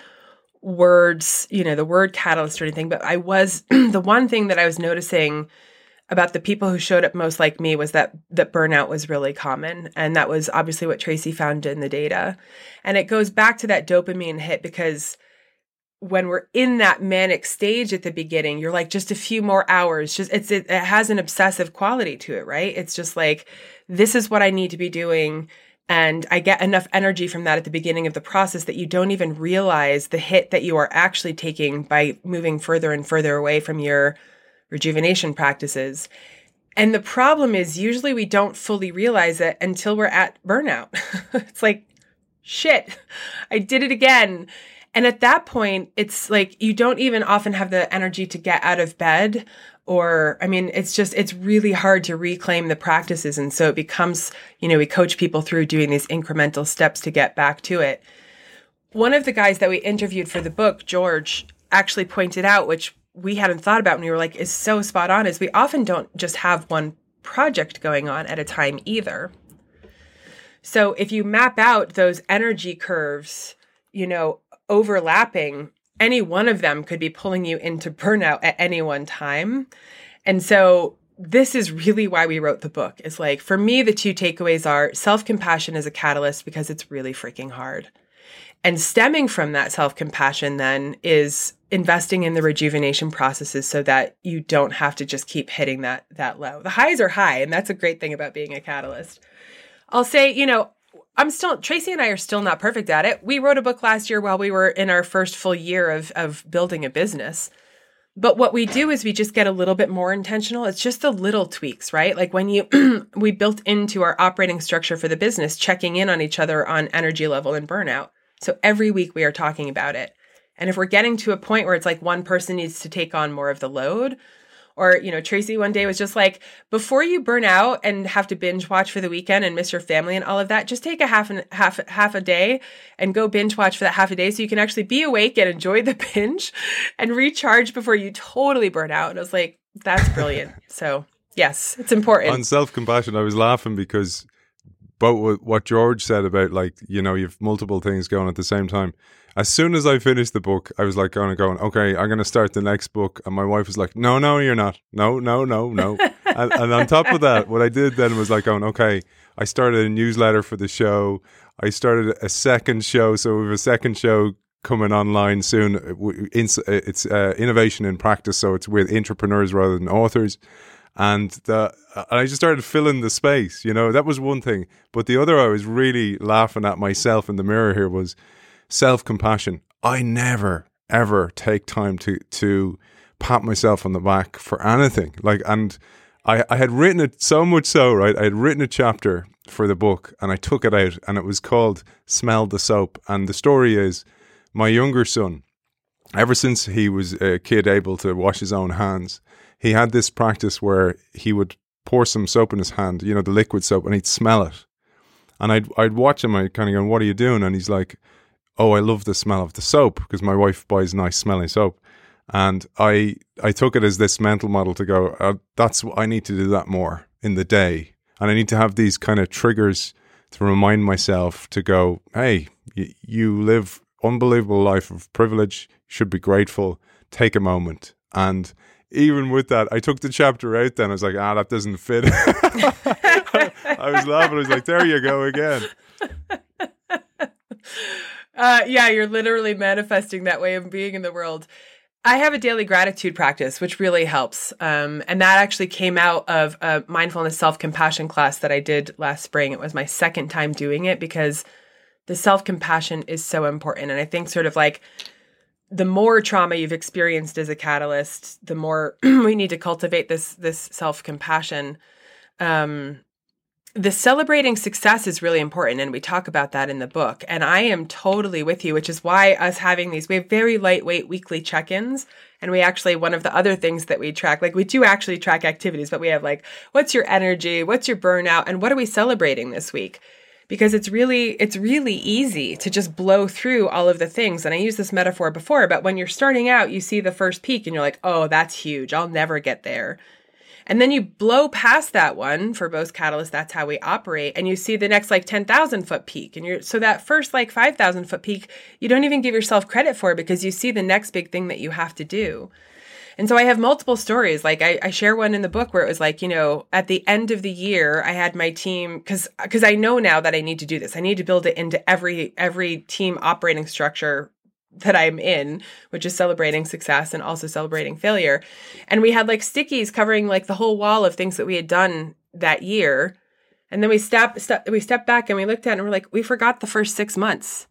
words, you know, the word catalyst or anything, but I was the one thing that I was noticing about the people who showed up most like me was that that burnout was really common and that was obviously what Tracy found in the data. And it goes back to that dopamine hit because when we're in that manic stage at the beginning, you're like just a few more hours. Just it's it, it has an obsessive quality to it, right? It's just like this is what I need to be doing and I get enough energy from that at the beginning of the process that you don't even realize the hit that you are actually taking by moving further and further away from your rejuvenation practices. And the problem is usually we don't fully realize it until we're at burnout. it's like shit, I did it again. And at that point, it's like you don't even often have the energy to get out of bed or I mean, it's just, it's really hard to reclaim the practices. And so it becomes, you know, we coach people through doing these incremental steps to get back to it. One of the guys that we interviewed for the book, George, actually pointed out, which we hadn't thought about when we were like, is so spot on, is we often don't just have one project going on at a time either. So if you map out those energy curves, you know, overlapping, any one of them could be pulling you into burnout at any one time. And so this is really why we wrote the book. Is like for me the two takeaways are self-compassion is a catalyst because it's really freaking hard. And stemming from that self-compassion then is investing in the rejuvenation processes so that you don't have to just keep hitting that that low. The highs are high and that's a great thing about being a catalyst. I'll say, you know, I'm still Tracy and I are still not perfect at it. We wrote a book last year while we were in our first full year of of building a business. But what we do is we just get a little bit more intentional. It's just the little tweaks, right? Like when you we built into our operating structure for the business checking in on each other on energy level and burnout. So every week we are talking about it. And if we're getting to a point where it's like one person needs to take on more of the load, or, you know, Tracy one day was just like, before you burn out and have to binge watch for the weekend and miss your family and all of that, just take a half and half half a day and go binge watch for that half a day so you can actually be awake and enjoy the binge and recharge before you totally burn out. And I was like, that's brilliant. so yes, it's important. On self compassion, I was laughing because but what George said about like, you know, you've multiple things going at the same time as soon as I finished the book, I was like going and going, okay, I'm going to start the next book. And my wife was like, no, no, you're not. No, no, no, no. and, and, on top of that, what I did then was like going, okay, I started a newsletter for the show. I started a second show. So we have a second show coming online soon. It's uh, innovation in practice. So it's with entrepreneurs rather than authors. And the, I just started filling the space, you know, that was one thing. But the other, I was really laughing at myself in the mirror here was, self compassion. I never ever take time to to pat myself on the back for anything. Like, and I I had written it so much so right. I had written a chapter for the book, and I took it out, and it was called "Smell the Soap." And the story is my younger son. Ever since he was a kid able to wash his own hands, he had this practice where he would pour some soap in his hand, you know, the liquid soap, and he'd smell it. And I'd I'd watch him. I kind of go, "What are you doing?" And he's like, oh, I love the smell of the soap because my wife buys nice smelling soap. And I I took it as this mental model to go, uh, that's I need to do that more in the day. And I need to have these kind of triggers to remind myself to go, hey, y- you live unbelievable life of privilege, should be grateful, take a moment. And even with that, I took the chapter out then. I was like, ah, that doesn't fit. I, was laughing. I was like, there you go again. Uh, yeah, you're literally manifesting that way of being in the world. I have a daily gratitude practice, which really helps. Um, and that actually came out of a mindfulness self compassion class that I did last spring. It was my second time doing it because the self compassion is so important. And I think, sort of like, the more trauma you've experienced as a catalyst, the more we need to cultivate this this self compassion. Um, the celebrating success is really important and we talk about that in the book and i am totally with you which is why us having these we have very lightweight weekly check-ins and we actually one of the other things that we track like we do actually track activities but we have like what's your energy what's your burnout and what are we celebrating this week because it's really it's really easy to just blow through all of the things and i used this metaphor before but when you're starting out you see the first peak and you're like oh that's huge i'll never get there and then you blow past that one for most catalysts, that's how we operate. And you see the next like 10,000 foot peak. And you're, so that first like 5,000 foot peak, you don't even give yourself credit for because you see the next big thing that you have to do. And so I have multiple stories. Like I, I, share one in the book where it was like, you know, at the end of the year, I had my team because because I know now that I need to do this. I need to build it into every every team operating structure that I'm in, which is celebrating success and also celebrating failure. And we had like stickies covering like the whole wall of things that we had done that year. And then we step, step we stepped back and we looked at it and we're like, we forgot the first six months.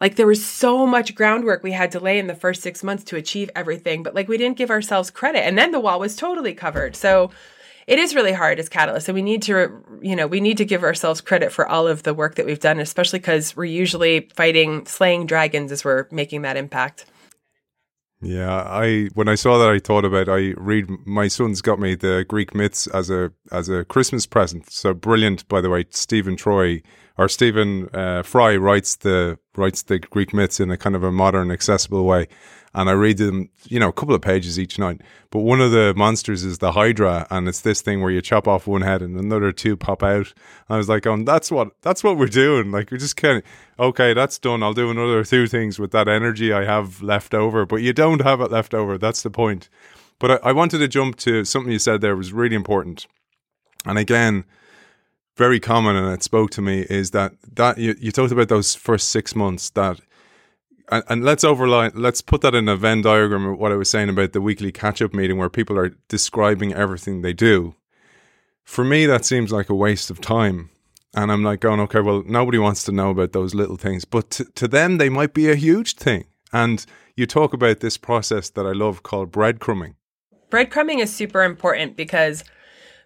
Like there was so much groundwork we had to lay in the first six months to achieve everything, but like we didn't give ourselves credit. And then the wall was totally covered. So it is really hard as catalysts and we need to you know we need to give ourselves credit for all of the work that we've done especially because we're usually fighting slaying dragons as we're making that impact yeah, I when I saw that, I thought about I read. My son's got me the Greek myths as a as a Christmas present. So brilliant, by the way. Stephen Troy or Stephen uh, Fry writes the writes the Greek myths in a kind of a modern, accessible way and I read them, you know, a couple of pages each night. But one of the monsters is the Hydra, and it's this thing where you chop off one head and another two pop out. And I was like, "Oh, that's what that's what we're doing. Like we're just kind of okay, that's done. I'll do another two things with that energy I have left over, but you don't have it left over. That's the point." But I, I wanted to jump to something you said there was really important, and again very common and it spoke to me is that that you, you talked about those first six months that and, and let's overline let's put that in a venn diagram of what i was saying about the weekly catch-up meeting where people are describing everything they do. For me that seems like a waste of time. And i'm like going okay well nobody wants to know about those little things. But to, to them they might be a huge thing. And you talk about this process that i love called breadcrumbing. Breadcrumbing is super important because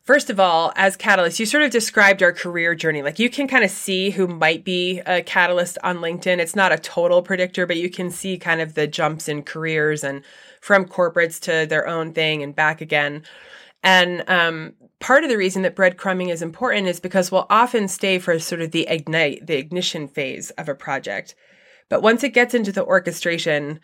First of all, as Catalyst, you sort of described our career journey. Like you can kind of see who might be a catalyst on LinkedIn. It's not a total predictor, but you can see kind of the jumps in careers and from corporates to their own thing and back again. And um, part of the reason that breadcrumbing is important is because we'll often stay for sort of the ignite, the ignition phase of a project. But once it gets into the orchestration,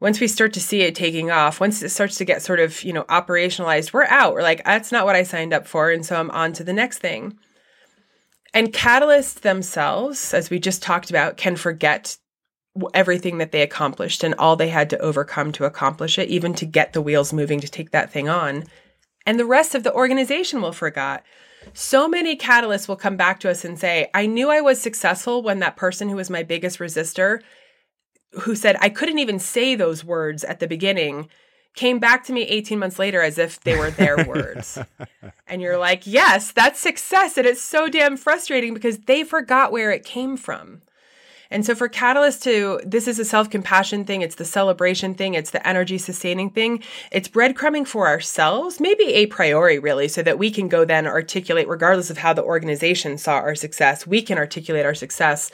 once we start to see it taking off, once it starts to get sort of, you know, operationalized, we're out. We're like, that's not what I signed up for. And so I'm on to the next thing. And catalysts themselves, as we just talked about, can forget everything that they accomplished and all they had to overcome to accomplish it, even to get the wheels moving to take that thing on. And the rest of the organization will forget. So many catalysts will come back to us and say, I knew I was successful when that person who was my biggest resistor who said I couldn't even say those words at the beginning came back to me 18 months later as if they were their words. And you're like, yes, that's success. And it's so damn frustrating because they forgot where it came from. And so for Catalyst to, this is a self compassion thing, it's the celebration thing, it's the energy sustaining thing, it's breadcrumbing for ourselves, maybe a priori really, so that we can go then articulate, regardless of how the organization saw our success, we can articulate our success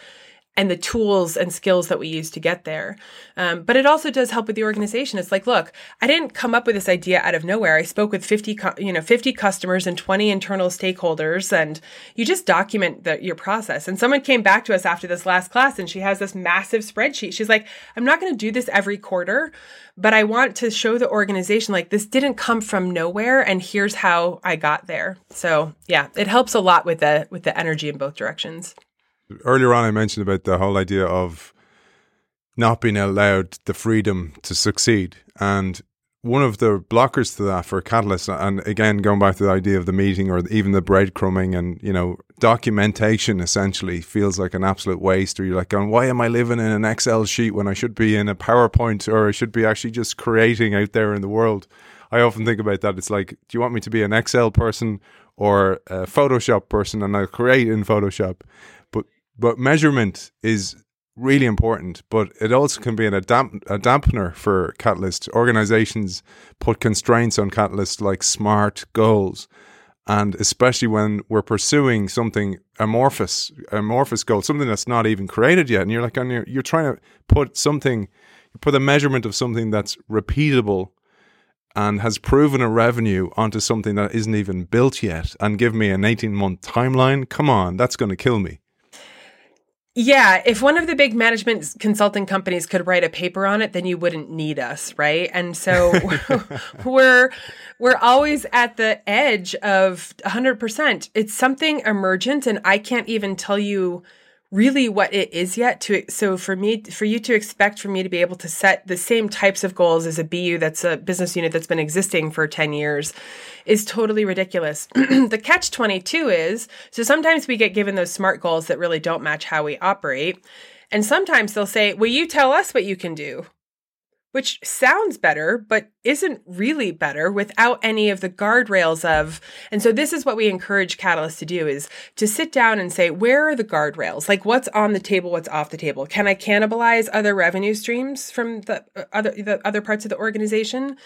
and the tools and skills that we use to get there. Um, but it also does help with the organization. It's like, look, I didn't come up with this idea out of nowhere. I spoke with 50, you know, 50 customers and 20 internal stakeholders and you just document the, your process. And someone came back to us after this last class and she has this massive spreadsheet. She's like, I'm not going to do this every quarter, but I want to show the organization like this didn't come from nowhere and here's how I got there. So yeah, it helps a lot with the, with the energy in both directions earlier on, I mentioned about the whole idea of not being allowed the freedom to succeed. And one of the blockers to that for Catalyst, and again, going back to the idea of the meeting or even the breadcrumbing and, you know, documentation essentially feels like an absolute waste. Or you're like, going, why am I living in an Excel sheet when I should be in a PowerPoint or I should be actually just creating out there in the world? I often think about that. It's like, do you want me to be an Excel person or a Photoshop person and I'll create in Photoshop? But measurement is really important, but it also can be an, a, damp, a dampener for catalysts. Organizations put constraints on catalysts like smart goals. And especially when we're pursuing something amorphous, amorphous goal, something that's not even created yet. And you're like, you're, you're trying to put something, put a measurement of something that's repeatable and has proven a revenue onto something that isn't even built yet and give me an 18 month timeline. Come on, that's going to kill me. Yeah, if one of the big management consulting companies could write a paper on it, then you wouldn't need us, right? And so we're we're always at the edge of 100%. It's something emergent and I can't even tell you really what it is yet to so for me for you to expect for me to be able to set the same types of goals as a BU that's a business unit that's been existing for 10 years is totally ridiculous. the catch 22 is so sometimes we get given those smart goals that really don't match how we operate and sometimes they'll say, "Will you tell us what you can do?" Which sounds better, but isn't really better without any of the guardrails of and so this is what we encourage catalyst to do is to sit down and say where are the guardrails? Like what's on the table? What's off the table? Can i cannibalize other revenue streams from the uh, other the other parts of the organization?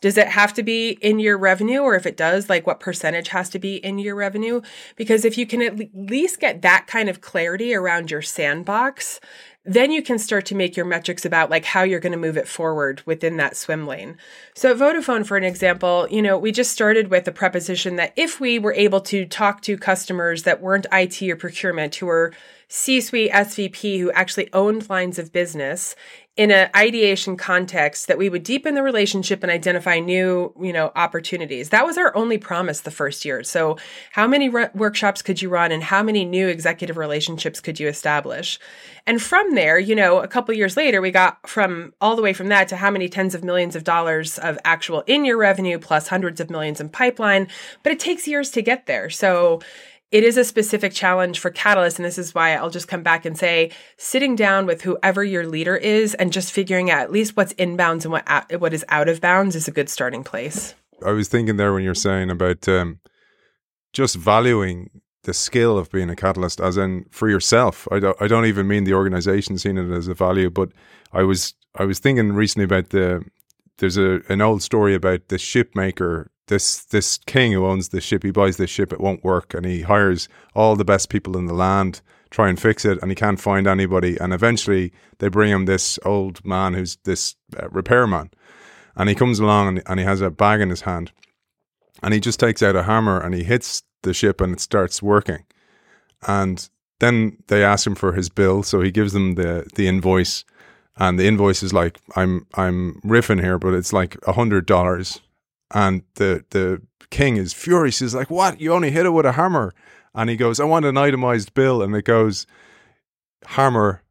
Does it have to be in your revenue? Or if it does like what percentage has to be in your revenue? Because if you can at least get that kind of clarity around your sandbox then you can start to make your metrics about like how you're going to move it forward within that swim lane. So at Vodafone, for an example, you know, we just started with the preposition that if we were able to talk to customers that weren't IT or procurement who were C-suite SVP who actually owned lines of business in an ideation context that we would deepen the relationship and identify new, you know, opportunities. That was our only promise the first year. So, how many re- workshops could you run and how many new executive relationships could you establish? And from there, you know, a couple years later, we got from all the way from that to how many tens of millions of dollars of actual in year revenue plus hundreds of millions in pipeline, but it takes years to get there. So, it is a specific challenge for Catalyst. And this is why I'll just come back and say sitting down with whoever your leader is and just figuring out at least what's inbounds and what, out, what is out of bounds is a good starting place. I was thinking there when you're saying about um, just valuing the skill of being a catalyst, as in for yourself. I don't, I don't even mean the organization seeing it as a value, but I was, I was thinking recently about the, there's a, an old story about the shipmaker this this king who owns the ship, he buys this ship, it won't work, and he hires all the best people in the land try and fix it, and he can't find anybody, and eventually they bring him this old man who's this uh, repairman, and he comes along and, and he has a bag in his hand, and he just takes out a hammer and he hits the ship and it starts working, and then they ask him for his bill, so he gives them the the invoice. And the invoice is like I'm I'm riffing here, but it's like a hundred dollars and the the king is furious. He's like, "What? You only hit it with a hammer?" And he goes, "I want an itemized bill." And it goes, "Hammer,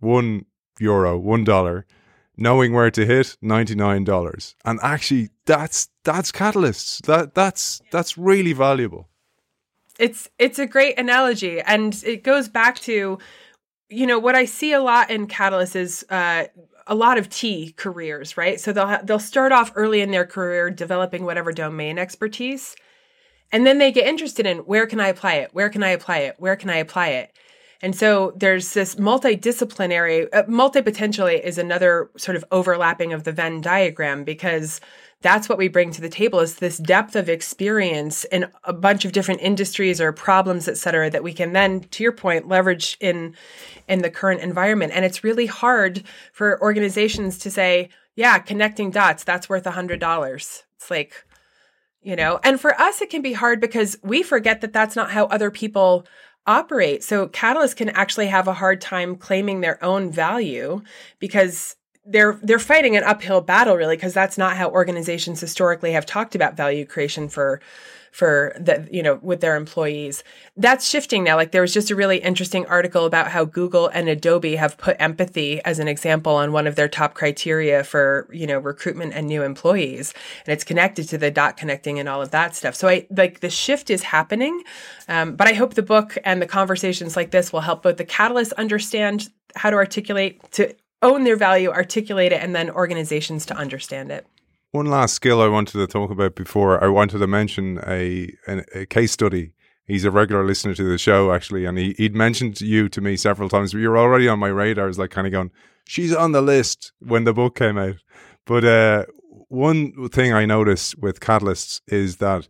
one euro, one dollar." Knowing where to hit, ninety nine dollars. And actually, that's that's catalysts. That that's that's really valuable. It's it's a great analogy, and it goes back to you know what I see a lot in catalysts is uh, a lot of T careers, right? So they'll ha- they'll start off early in their career developing whatever domain expertise, and then they get interested in where can I apply it? Where can I apply it? Where can I apply it? And so there's this multidisciplinary, uh, multi-potentially is another sort of overlapping of the Venn diagram because that's what we bring to the table is this depth of experience in a bunch of different industries or problems, et cetera, that we can then, to your point, leverage in in the current environment. And it's really hard for organizations to say, yeah, connecting dots, that's worth a hundred dollars. It's like, you know, and for us, it can be hard because we forget that that's not how other people operate. So Catalyst can actually have a hard time claiming their own value because they're they're fighting an uphill battle really because that's not how organizations historically have talked about value creation for for the you know with their employees. That's shifting now. Like there was just a really interesting article about how google and adobe have put empathy as an example on one of their top criteria for you know recruitment and new employees. And it's connected to the dot connecting and all of that stuff. So i like the shift is happening um, but i hope the book and the conversations like this will help both the catalysts understand how to articulate to own their value, articulate it, and then organizations to understand it. One last skill I wanted to talk about before I wanted to mention a, a, a case study. He's a regular listener to the show, actually, and he, he'd mentioned you to me several times. But you're already on my radar. I was like, kind of going, she's on the list when the book came out. But uh, one thing I noticed with Catalysts is that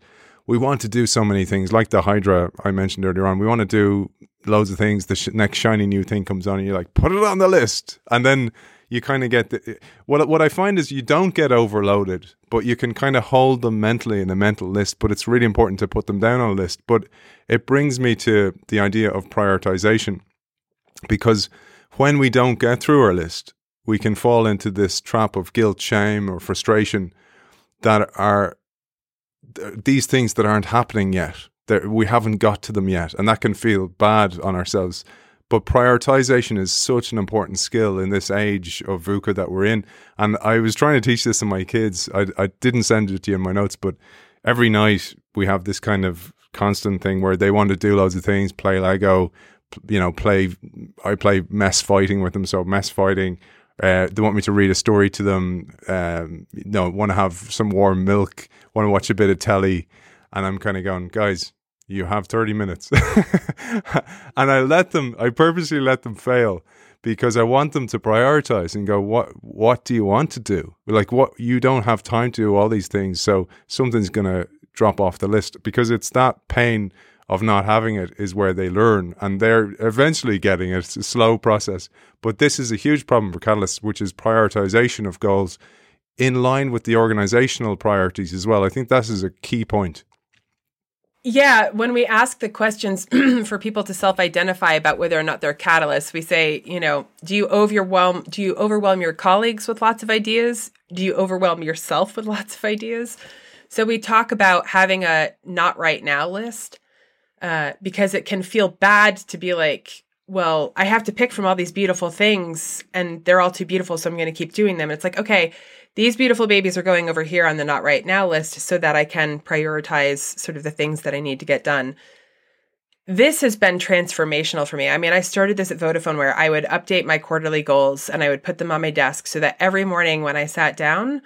we want to do so many things, like the Hydra I mentioned earlier on. We want to do loads of things. The sh- next shiny new thing comes on, and you're like, put it on the list, and then you kind of get the, what what I find is you don't get overloaded, but you can kind of hold them mentally in a mental list. But it's really important to put them down on a list. But it brings me to the idea of prioritization, because when we don't get through our list, we can fall into this trap of guilt, shame, or frustration that are these things that aren't happening yet that we haven't got to them yet, and that can feel bad on ourselves. But prioritization is such an important skill in this age of VUCA that we're in. And I was trying to teach this to my kids. I, I didn't send it to you in my notes, but every night we have this kind of constant thing where they want to do loads of things, play Lego, you know, play. I play mess fighting with them, so mess fighting, uh, they want me to read a story to them. Um, you know, want to have some warm milk, want to watch a bit of telly, and I'm kind of going, guys, you have 30 minutes, and I let them. I purposely let them fail because I want them to prioritize and go, what What do you want to do? Like, what you don't have time to do all these things, so something's gonna drop off the list because it's that pain of not having it is where they learn and they're eventually getting it. It's a slow process. But this is a huge problem for Catalyst, which is prioritization of goals in line with the organizational priorities as well. I think that is a key point. Yeah, when we ask the questions for people to self-identify about whether or not they're catalysts, we say, you know, do you overwhelm do you overwhelm your colleagues with lots of ideas? Do you overwhelm yourself with lots of ideas? So we talk about having a not right now list uh, because it can feel bad to be like, well, I have to pick from all these beautiful things and they're all too beautiful, so I'm going to keep doing them. It's like, okay, these beautiful babies are going over here on the not right now list so that I can prioritize sort of the things that I need to get done. This has been transformational for me. I mean, I started this at Vodafone where I would update my quarterly goals and I would put them on my desk so that every morning when I sat down,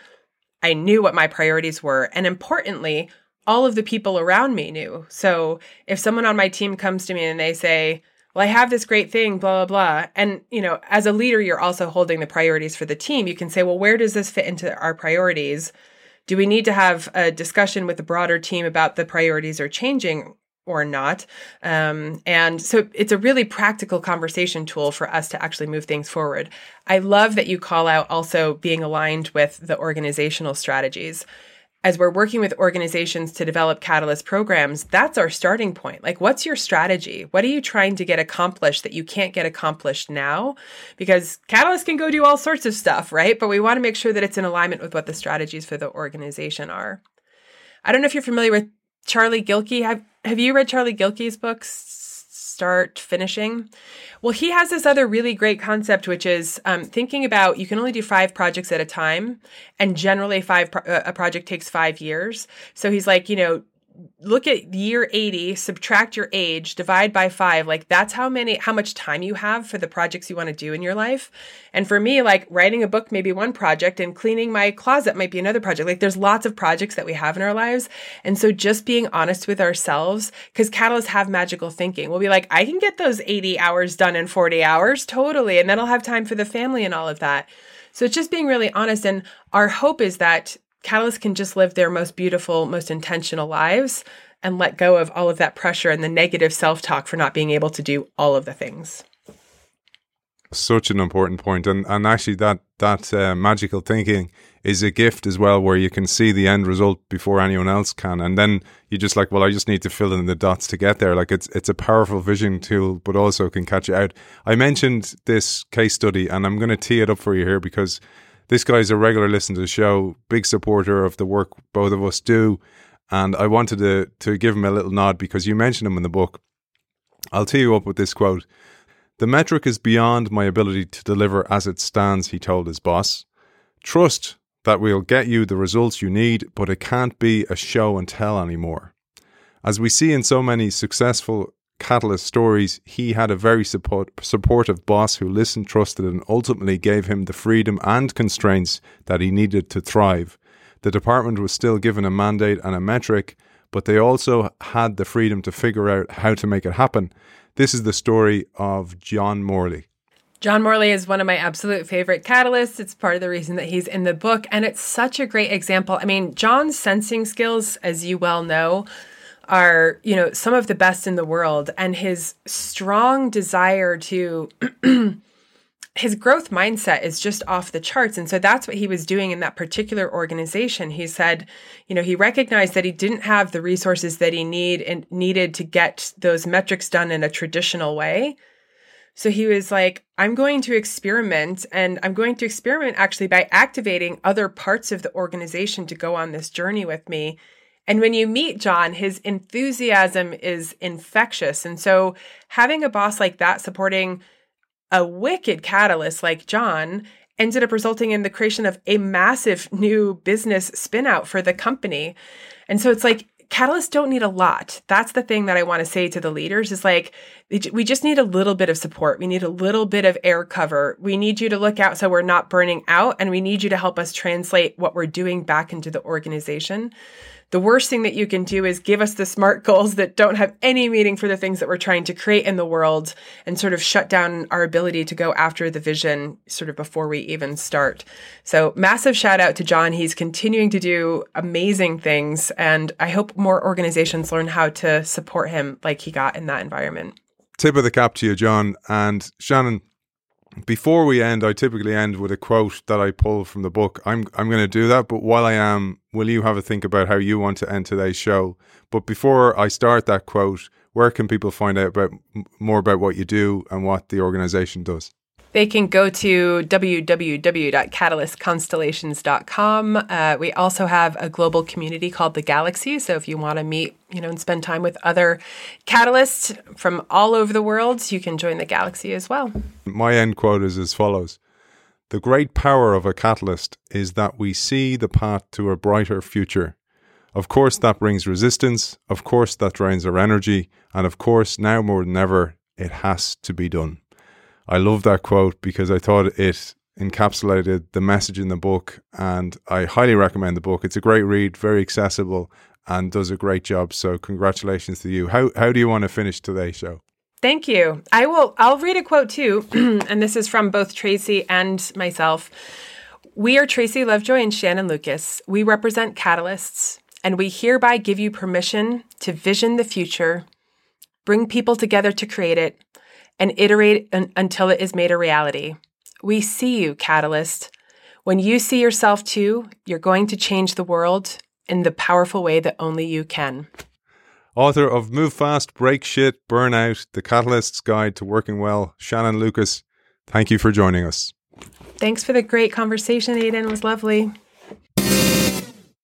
I knew what my priorities were. And importantly, all of the people around me knew. So if someone on my team comes to me and they say, well, I have this great thing, blah, blah, blah. And, you know, as a leader, you're also holding the priorities for the team. You can say, well, where does this fit into our priorities? Do we need to have a discussion with the broader team about the priorities are changing or not? Um, and so it's a really practical conversation tool for us to actually move things forward. I love that you call out also being aligned with the organizational strategies as we're working with organizations to develop catalyst programs, that's our starting point. Like, what's your strategy? What are you trying to get accomplished that you can't get accomplished now? Because catalyst can go do all sorts of stuff, right? But we want to make sure that it's in alignment with what the strategies for the organization are. I don't know if you're familiar with Charlie Gilkey. Have Have you read Charlie Gilkey's books? Start finishing. Well, he has this other really great concept, which is um, thinking about you can only do five projects at a time, and generally five pro- uh, a project takes five years. So he's like, you know, look at year 80 subtract your age divide by 5 like that's how many how much time you have for the projects you want to do in your life. And for me like writing a book may be one project and cleaning my closet might be another project. Like there's lots of projects that we have in our lives. And so just being honest with ourselves cuz catalysts have magical thinking. We'll be like I can get those 80 hours done in 40 hours totally and then I'll have time for the family and all of that. So it's just being really honest. And our hope is that catalysts can just live their most beautiful, most intentional lives and let go of all of that pressure and the negative self talk for not being able to do all of the things. Such an important point, and and actually that that uh, magical thinking is a gift as well, where you can see the end result before anyone else can, and then you just like, well, I just need to fill in the dots to get there. Like it's it's a powerful vision tool, but also can catch you out. I mentioned this case study, and I'm going to tee it up for you here because this guy's a regular listener to the show, big supporter of the work both of us do. And I wanted to, to give him a little nod because you mentioned him in the book. I'll tee you up with this quote The metric is beyond my ability to deliver as it stands, he told his boss. Trust that we'll get you the results you need, but it can't be a show and tell anymore. As we see in so many successful Catalyst stories, he had a very support, supportive boss who listened, trusted, and ultimately gave him the freedom and constraints that he needed to thrive. The department was still given a mandate and a metric, but they also had the freedom to figure out how to make it happen. This is the story of John Morley. John Morley is one of my absolute favorite catalysts. It's part of the reason that he's in the book, and it's such a great example. I mean, John's sensing skills, as you well know, are, you know, some of the best in the world. And his strong desire to, his growth mindset is just off the charts. And so that's what he was doing in that particular organization. He said, you know, he recognized that he didn't have the resources that he need and needed to get those metrics done in a traditional way. So he was like, I'm going to experiment and I'm going to experiment actually by activating other parts of the organization to go on this journey with me and when you meet John, his enthusiasm is infectious. And so having a boss like that supporting a wicked catalyst like John ended up resulting in the creation of a massive new business spinout for the company. And so it's like catalysts don't need a lot. That's the thing that I want to say to the leaders is like, we just need a little bit of support. We need a little bit of air cover. We need you to look out so we're not burning out, and we need you to help us translate what we're doing back into the organization the worst thing that you can do is give us the smart goals that don't have any meaning for the things that we're trying to create in the world and sort of shut down our ability to go after the vision sort of before we even start. So, massive shout out to John. He's continuing to do amazing things. And I hope more organizations learn how to support him like he got in that environment. Tip of the cap to you, John. And Shannon, before we end, I typically end with a quote that I pull from the book. I'm I'm going to do that, but while I am, will you have a think about how you want to end today's show? But before I start that quote, where can people find out about more about what you do and what the organization does? They can go to www.catalystconstellations.com. Uh, we also have a global community called the Galaxy. So if you want to meet, you know, and spend time with other catalysts from all over the world, you can join the Galaxy as well. My end quote is as follows. The great power of a catalyst is that we see the path to a brighter future. Of course, that brings resistance. Of course, that drains our energy. And of course, now more than ever, it has to be done. I love that quote because I thought it encapsulated the message in the book, and I highly recommend the book. It's a great read, very accessible, and does a great job. So, congratulations to you. How how do you want to finish today's show? Thank you. I will. I'll read a quote too, and this is from both Tracy and myself. We are Tracy Lovejoy and Shannon Lucas. We represent catalysts, and we hereby give you permission to vision the future, bring people together to create it, and iterate un- until it is made a reality. We see you, Catalyst. When you see yourself too, you're going to change the world in the powerful way that only you can. Author of Move Fast, Break Shit, Burn Out, The Catalyst's Guide to Working Well, Shannon Lucas, thank you for joining us. Thanks for the great conversation, Aidan. It was lovely.